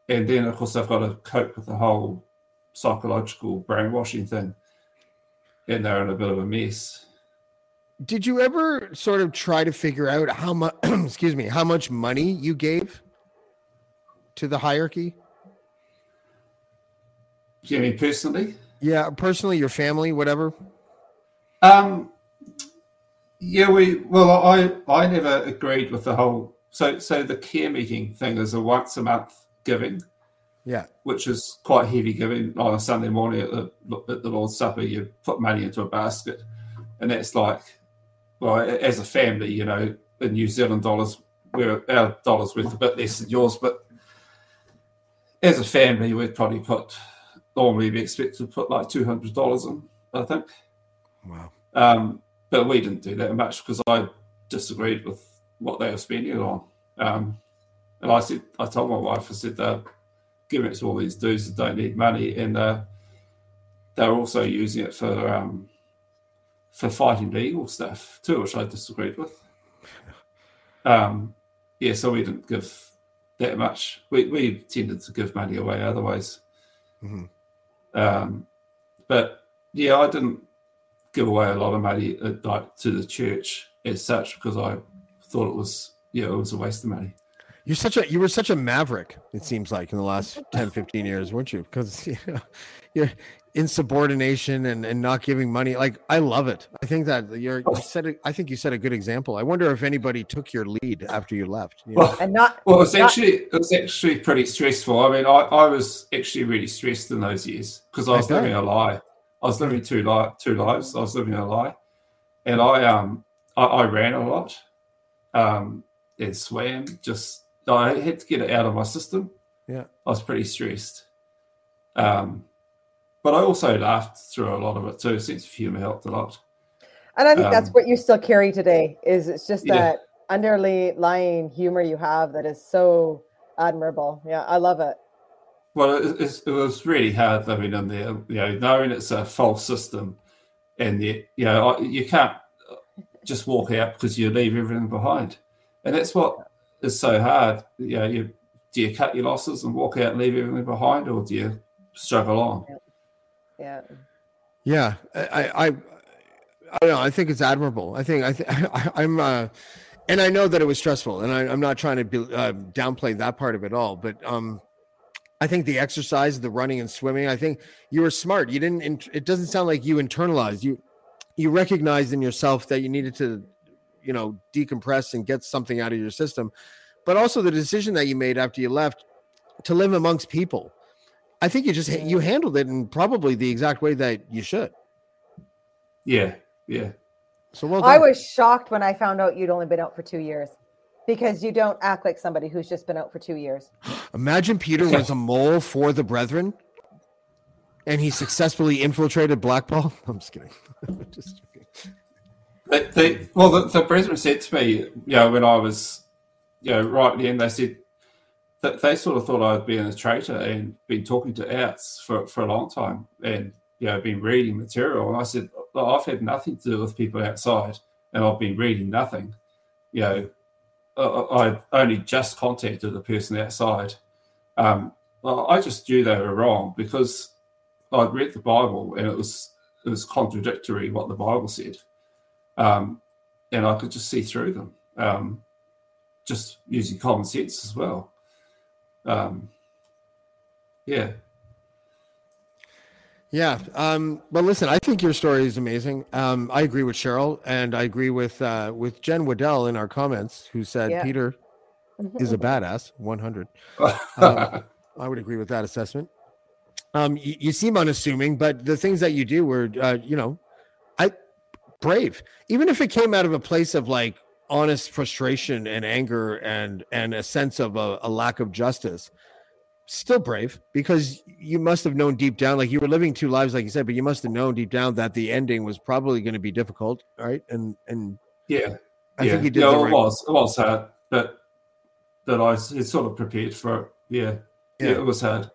And then, of course, I've got to cope with the whole psychological brainwashing thing. And they're in a bit of a mess. Did you ever sort of try to figure out how much? excuse me, how much money you gave to the hierarchy? Do you mean personally? Yeah, personally, your family, whatever. Um, yeah, we well, I I never agreed with the whole. So so the care meeting thing is a once a month giving, Yeah. which is quite heavy giving on a Sunday morning at the at the Lord's Supper. You put money into a basket, and that's like, well, as a family, you know, in New Zealand dollars, we're our dollars worth a bit less than yours, but as a family, we'd probably put normally we expect to put like two hundred dollars in. I think. Wow. Um, but we didn't do that much because I disagreed with what they were spending it on. Um, and I said, I told my wife, I said, they're giving it to all these dudes that don't need money, and uh, they're also using it for um, for fighting legal stuff too, which I disagreed with. Um, yeah, so we didn't give that much. We we tended to give money away otherwise. Mhm. Um, but yeah, I didn't give away a lot of money like to the church as such because I thought it was yeah it was a waste of money. You're such a you were such a maverick. It seems like in the last 10, 15 years, weren't you? Because you know, you're insubordination and, and not giving money. Like I love it. I think that you're you set. A, I think you set a good example. I wonder if anybody took your lead after you left. you know? Well, And not well, it was not- actually it was actually pretty stressful. I mean, I, I was actually really stressed in those years because I I was bet. living a lie. I was living two li- two lives. I was living a lie, and I um I, I ran a lot, um, and swam. Just I had to get it out of my system. Yeah. I was pretty stressed. Um, but I also laughed through a lot of it too. Sense of humor helped a lot. And I think that's Um, what you still carry today. Is it's just Yeah. that underlying humor you have that is so admirable. Yeah, I love it. Well, it, it was really hard living in there, you know, knowing it's a false system, and yet, you know, you can't just walk out because you leave everything behind, and that's what is so hard. You know, you do you cut your losses and walk out and leave everything behind, or do you struggle on? Yeah. Yeah, I, I, I I don't know. I think it's admirable. I think I, th- I I'm, uh, and I know that it was stressful, and I, I'm not trying to be, uh, downplay that part of it all. But um, I think the exercise, the running and swimming, I think you were smart. You didn't. It doesn't sound like you internalized. You you recognized in yourself that you needed to, you know, decompress and get something out of your system, but also the decision that you made after you left to live amongst people. I think you just you handled it in probably the exact way that you should. Yeah, yeah. So well I was shocked when I found out you'd only been out for two years because you don't act like somebody who's just been out for two years. Imagine Peter was a mole for the Brethren, and he successfully infiltrated Blackball. I'm just kidding. just joking. They, they, well, the, the brethren said to me, you know, when I was, you know, right at the end, they said they sort of thought I'd been a traitor and been talking to outs for, for a long time and, you know, been reading material. And I said, "Look, I've had nothing to do with people outside and I've been reading nothing. You know, I, I only just contacted the person outside. Um, well, I just knew they were wrong because I'd read the Bible and it was it was contradictory what the Bible said um, and I could just see through them, um, just using common sense as well. Um, yeah, Yeah. Um, but listen, I think your story is amazing. Um, I agree with Cheryl, and I agree with uh, with Jen Waddell in our comments, who said Yeah. Peter is a badass. One hundred. Um, I would agree with that assessment. Um, you, you seem unassuming, but the things that you do were, uh, you know, I brave. Even if it came out of a place of like honest frustration and anger and and a sense of a, a lack of justice, still brave because you must have known deep down, like you were living two lives, like you said, but you must have known deep down that the ending was probably going to be difficult, right? And and yeah, I yeah. think he did yeah, it right- was it was hard, but but I it's sort of prepared for it. Yeah, yeah, Yeah. it was hard.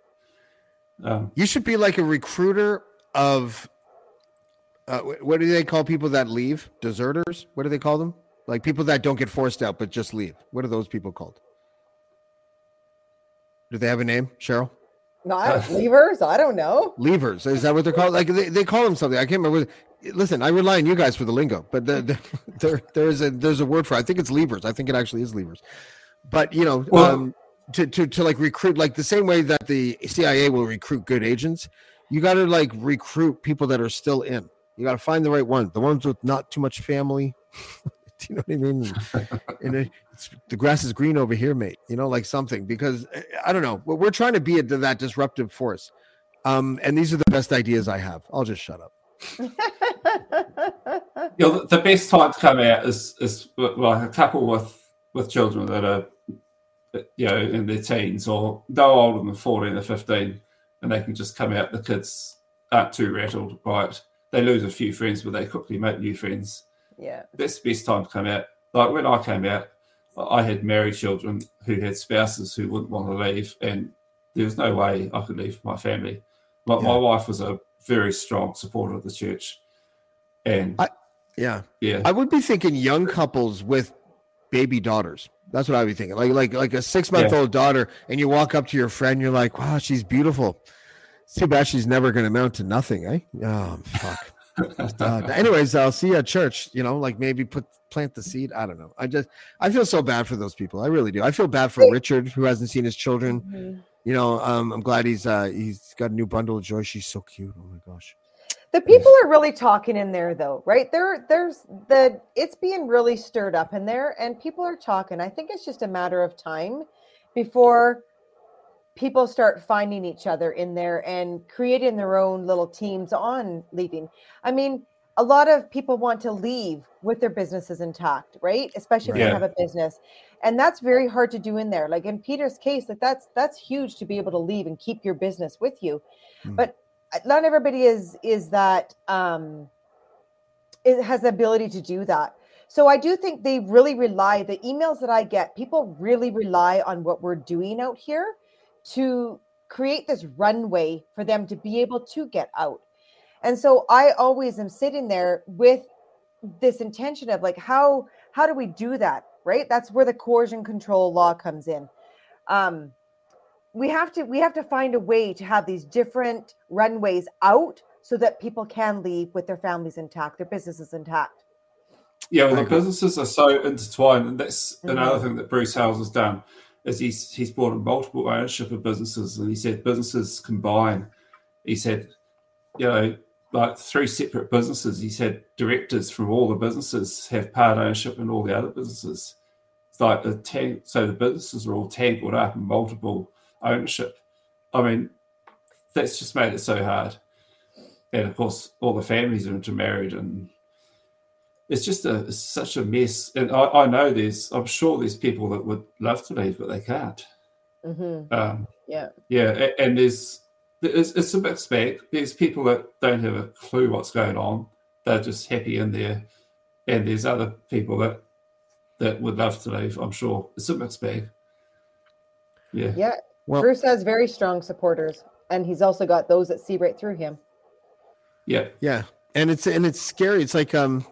Um, You should be like a recruiter of uh, what do they call people that leave? Deserters? What do they call them? Like people that don't get forced out but just leave. What are those people called? Do they have a name, Cheryl? No, I don't, levers. I don't know. Leavers. Is that what they're called? Like they, they call them something. I can't remember. Listen, I rely on you guys for the lingo, but the, the, there there's a there's a word for. It. I think it's levers. I think it actually is levers. But you know, Well- um, to to to like recruit like the same way that the CIA will recruit good agents, you got to like recruit people that are still in. You got to find the right ones, the ones with not too much family. You know what I mean? And it, it's, the grass is green over here, mate. You know, like something because uh, I don't know. We're, trying to be a, that disruptive force, um, and these are the best ideas I have. I'll just shut up. you know, the, best time to come out is is like a couple with with children that are you know in their teens or no older than fourteen or fifteen, and they can just come out. The kids aren't too rattled by it. They lose a few friends, but they quickly make new friends. Yeah. That's the best time to come out. Like when I came out, I had married children who had spouses who wouldn't want to leave, and there was no way I could leave my family. My, my wife was a very strong supporter of the church, and I, yeah, yeah, I would be thinking young couples with baby daughters. That's what I would be thinking. Like like like a six month old daughter, and you walk up to your friend, you're like, "Wow, she's beautiful." It's too bad she's never going to amount to nothing, eh? Oh fuck. Uh, anyways, I'll see you at church. You know, like maybe put plant the seed. I don't know. I just I feel so bad for those people. I really do. I feel bad for Richard who hasn't seen his children. Mhm. You know, um, I'm glad he's uh he's got a new bundle of joy. She's so cute. Oh my gosh. The people are really talking in there though, right? There there's the it's being really stirred up in there and people are talking. I think it's just a matter of time before people start finding each other in there and creating their own little teams on leaving. I mean, a lot of people want to leave with their businesses intact, right? Especially if Yeah. you have a business. And that's very hard to do in there. Like in Peter's case, like that's that's huge to be able to leave and keep your business with you. But uh, not everybody is is that um it has the ability to do that. So I do think they really rely the emails that I get, people really rely on what we're doing out here to create this runway for them to be able to get out. And so I always am sitting there with this intention of like how how do we do that, right? That's where the coercion control law comes in. Um we have to we have to find a way to have these different runways out so that people can leave with their families intact, their businesses intact. Yeah, well, the businesses are so intertwined, and that's another Mhm. thing that Bruce Hales has done. Is he's he's brought in multiple ownership of businesses, and he said businesses combine. He said, you know, like three separate businesses. He said directors from all the businesses have part ownership in all the other businesses. It's like the tang- so the businesses are all tangled up in multiple ownership. I mean, that's just made it so hard. And of course, all the families are intermarried and it's just a it's such a mess. And I, I know there's, I'm sure there's people that would love to leave, but they can't. Mm-hmm. Um, Yeah. yeah, a- and there's, it's, it's a mixed bag. There's people that don't have a clue what's going on. They're just happy in there, and there's other people that that would love to leave. I'm sure it's a mixed bag. Yeah. Yeah. Well- Bruce has very strong supporters, and he's also got those that see right through him. Yeah. Yeah. And it's and it's scary. It's like um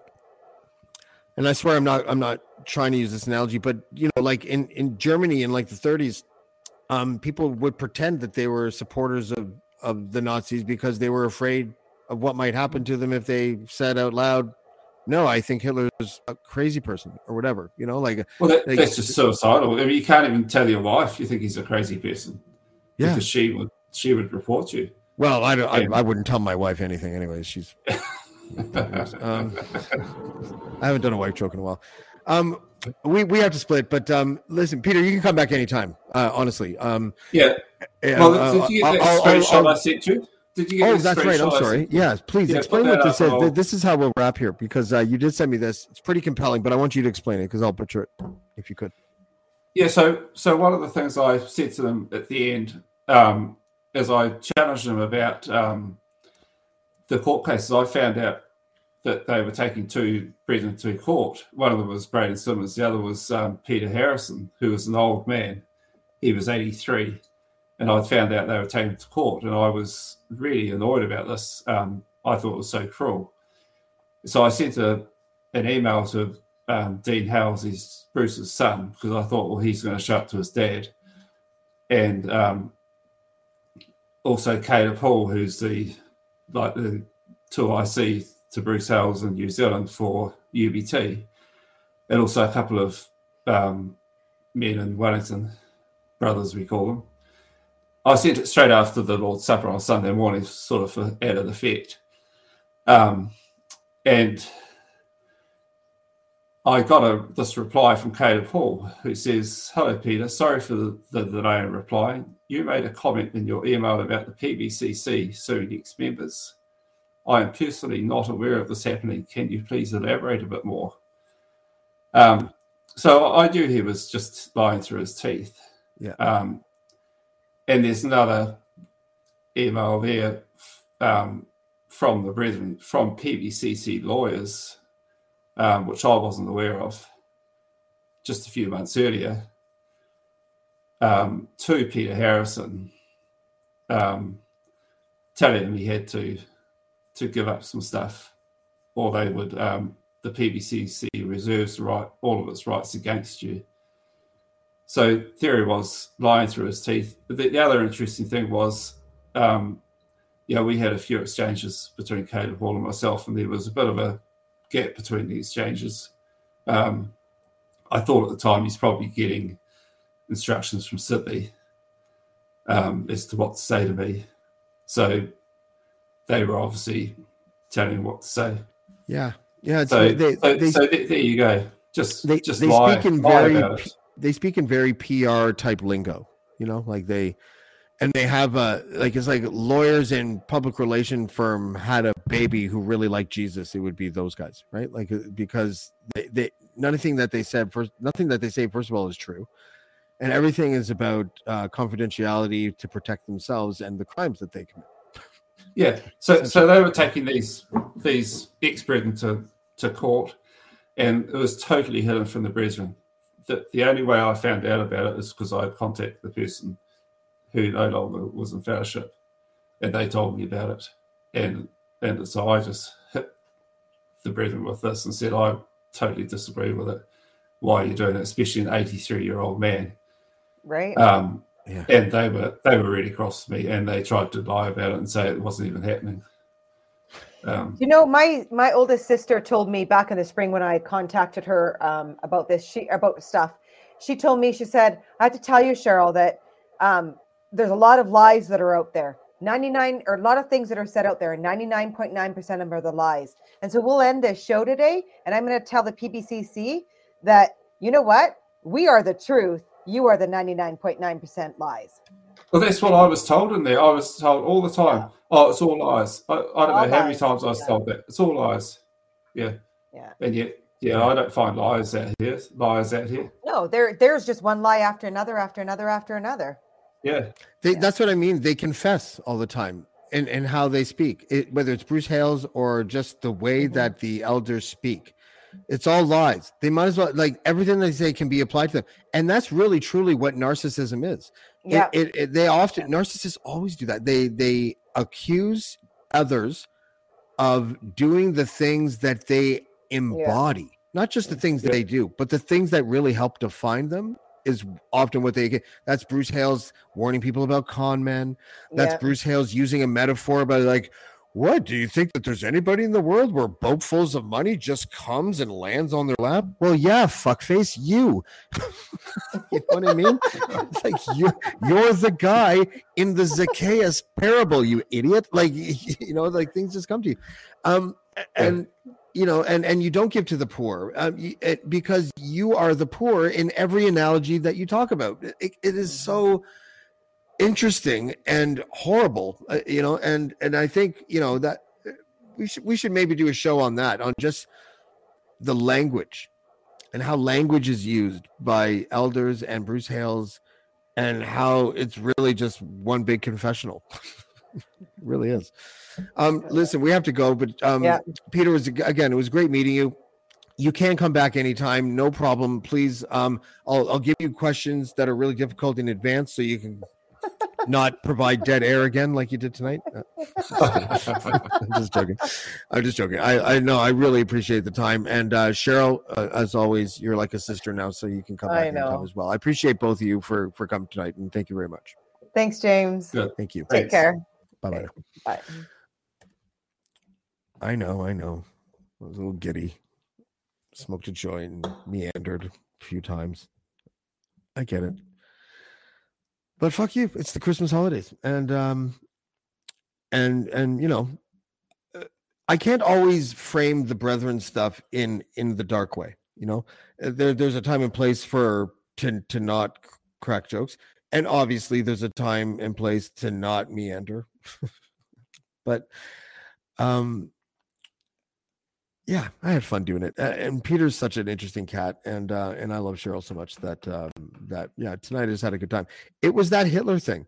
and I swear I'm not I'm not trying to use this analogy, but you know, like in in Germany in like the 30s, um people would pretend that they were supporters of of the Nazis because they were afraid of what might happen to them if they said out loud, "No, I think Hitler's a crazy person" or whatever, you know, like Well, that, like- that's just suicidal. I mean, you can't even tell your wife you think he's a crazy person. Yeah. Because she would she would report you. Well, I don't. Yeah. I, I wouldn't tell my wife anything, anyways. She's. um, I haven't done a wife joke in a while. Um, we we have to split, but um, listen, Peter, you can come back anytime. Uh, honestly. Um, Yeah. yeah, Well, uh, did you get that I'll- I'll- screenshot I'll- sent you? Did you get Oh, that's right. I'm sorry. Yeah, please Yeah, explain what this is. This is how we'll wrap here because uh, you did send me this. It's pretty compelling, but I want you to explain it because I'll butcher it if you could. Yeah, so so one of the things I said to them at the end um, is I challenged them about um, the court cases. I found out that they were taking two prisoners to court. One of them was Braden Simmons, the other was um, Peter Harrison, who was an old man. He was 83. And I found out they were taken to court, and I was really annoyed about this. Um, I thought it was so cruel. So I sent a, an email to um, Dean Hales, his Bruce's son, because I thought, well, he's going to show up to his dad, and um, also Caleb Hall, who's the like the two see to Bruce Hales in New Zealand for UBT, and also a couple of um, men in Wellington, brothers we call them. I sent it straight after the Lord's Supper on Sunday morning, sort of for added effect. Um, and I got a this reply from Caleb Hall who says, Hello, Peter. Sorry for the, the in replying. You made a comment in your email about the PBCC suing ex members. I am personally not aware of this happening. Can you please elaborate a bit more? Um, so I knew he was just lying through his teeth. Yeah. Um, and there's another email there um, from the brethren, from PBCC lawyers, um, which I wasn't aware of just a few months earlier, um, to Peter Harrison, um, telling him he had to to give up some stuff, or they would um, the PBCC reserves right all of its rights against you. So theory was lying through his teeth. But the, the other interesting thing was, um, yeah, we had a few exchanges between Caleb Hall and myself, and there was a bit of a gap between the exchanges. Um, I thought at the time he's probably getting instructions from Sydney um, as to what to say to me. So they were obviously telling me what to say. Yeah, yeah. So, they, so, they, so there, you go. Just they, just they lie, speak in very about P- it. they speak in very PR type lingo. You know, like they and they have a like it's like lawyers and public relation firm had a baby who really liked Jesus, it would be those guys, right? Like uh, because they, they nothing that they said first, nothing that they say first of all is true, and everything is about uh, confidentiality to protect themselves and the crimes that they commit. Yeah. So so they were taking these these ex brethren to to court, and it was totally hidden from the brethren. The, the only way I found out about it is because I contacted the person who no longer was in fellowship, and they told me about it, and and so I just hit the brethren with this and said I totally disagree with it. Why are you doing it, especially an 83 year old man? Right. Um, yeah. And they were they were really cross with me, and they tried to lie about it and say it wasn't even happening. Um, You know, my my oldest sister told me back in the spring when I contacted her um, about this she about stuff. She told me she said I have to tell you, Cheryl, that um, there's a lot of lies that are out there. 99 or a lot of things that are said out there, and 99.9% of them are the lies. And so we'll end this show today, and I'm going to tell the PBCC that you know what, we are the truth. You are the 99.9% lies. well, that's what I was told in there. I was told all the time, "Oh, it's all lies." I, I don't All know how many times I was yeah. told that. It's all lies. Yeah. Yeah. And yet, yeah, I don't find lies out here. Lies out here. No, there there's just one lie after another, after another, after another. Yeah. They, That's what I mean. They confess all the time and and how they speak, it, whether it's Bruce Hales or just the way mm-hmm. that the elders speak. It's all lies. They might as well like everything they say can be applied to them, and that's really truly what narcissism is. Yeah. It, it, they often narcissists always do that. They they accuse others of doing the things that they embody, not just the things that they do, but the things that really help define them is often what they get. That's Bruce Hales warning people about con men. That's Yeah. Bruce Hales using a metaphor about like, what do you think that there's anybody in the world where boatfuls of money just comes and lands on their lap? Well, yeah, fuckface, you. you know what I mean? It's like you you're the guy in the Zacchaeus parable, you idiot. Like you know, like things just come to you. Um and you know, and and you don't give to the poor um, it, because you are the poor in every analogy that you talk about. It, it is so interesting and horrible, uh, you know. And and I think you know that uh, we should we should maybe do a show on that on just the language and how language is used by elders and Bruce Hales and how it's really just one big confessional. it really is. Um, listen, we have to go, but um, Yeah. Peter was again. It was great meeting you. You can come back anytime, no problem. Please, um, I'll I'll give you questions that are really difficult in advance, so you can not provide dead air again like you did tonight. Uh, I'm just joking. I'm just joking. I I know I really appreciate the time, and uh, Cheryl, uh, as always, you're like a sister now, so you can come back anytime know. as well. I appreciate both of you for for coming tonight, and thank you very much. Thanks, James. Good. Thank you. Take care. Bye bye. Bye. I know, I know. I was a little giddy. Smoked a joint meandered a few times. I get it. But fuck you. It's the Christmas holidays. And um and and you know, uh, I can't always frame the brethren stuff in in the dark way, you know. Uh, There there's a time and place for to to not crack jokes. And obviously there's a time and place to not meander. but um yeah i had fun doing it and peter's such an interesting cat and uh and i love cheryl so much that um that yeah tonight i just had a good time it was that hitler thing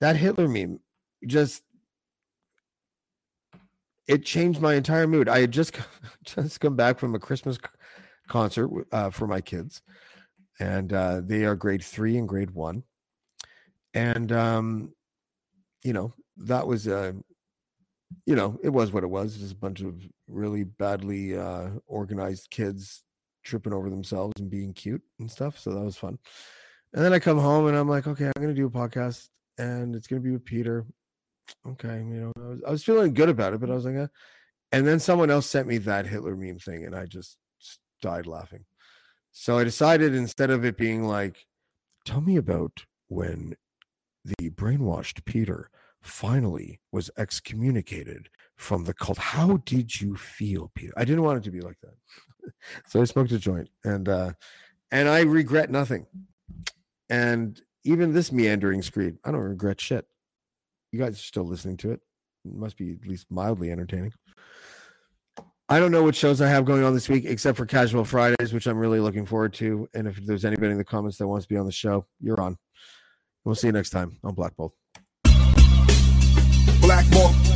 that hitler meme just it changed my entire mood i had just just come back from a christmas concert uh, for my kids and uh they are grade three and grade one and um you know that was uh you know, it was what it was. Just a bunch of really badly uh, organized kids tripping over themselves and being cute and stuff. So that was fun. And then I come home and I'm like, okay, I'm going to do a podcast and it's going to be with Peter. Okay. You know, I was, I was feeling good about it, but I was like, eh. and then someone else sent me that Hitler meme thing and I just died laughing. So I decided instead of it being like, tell me about when the brainwashed Peter finally was excommunicated from the cult. How did you feel, Peter? I didn't want it to be like that. so I smoked a joint and uh and I regret nothing. And even this meandering screed, I don't regret shit. You guys are still listening to it. it must be at least mildly entertaining. I don't know what shows I have going on this week except for Casual Fridays, which I'm really looking forward to. And if there's anybody in the comments that wants to be on the show, you're on. We'll see you next time on Black Bolt. Blackmore.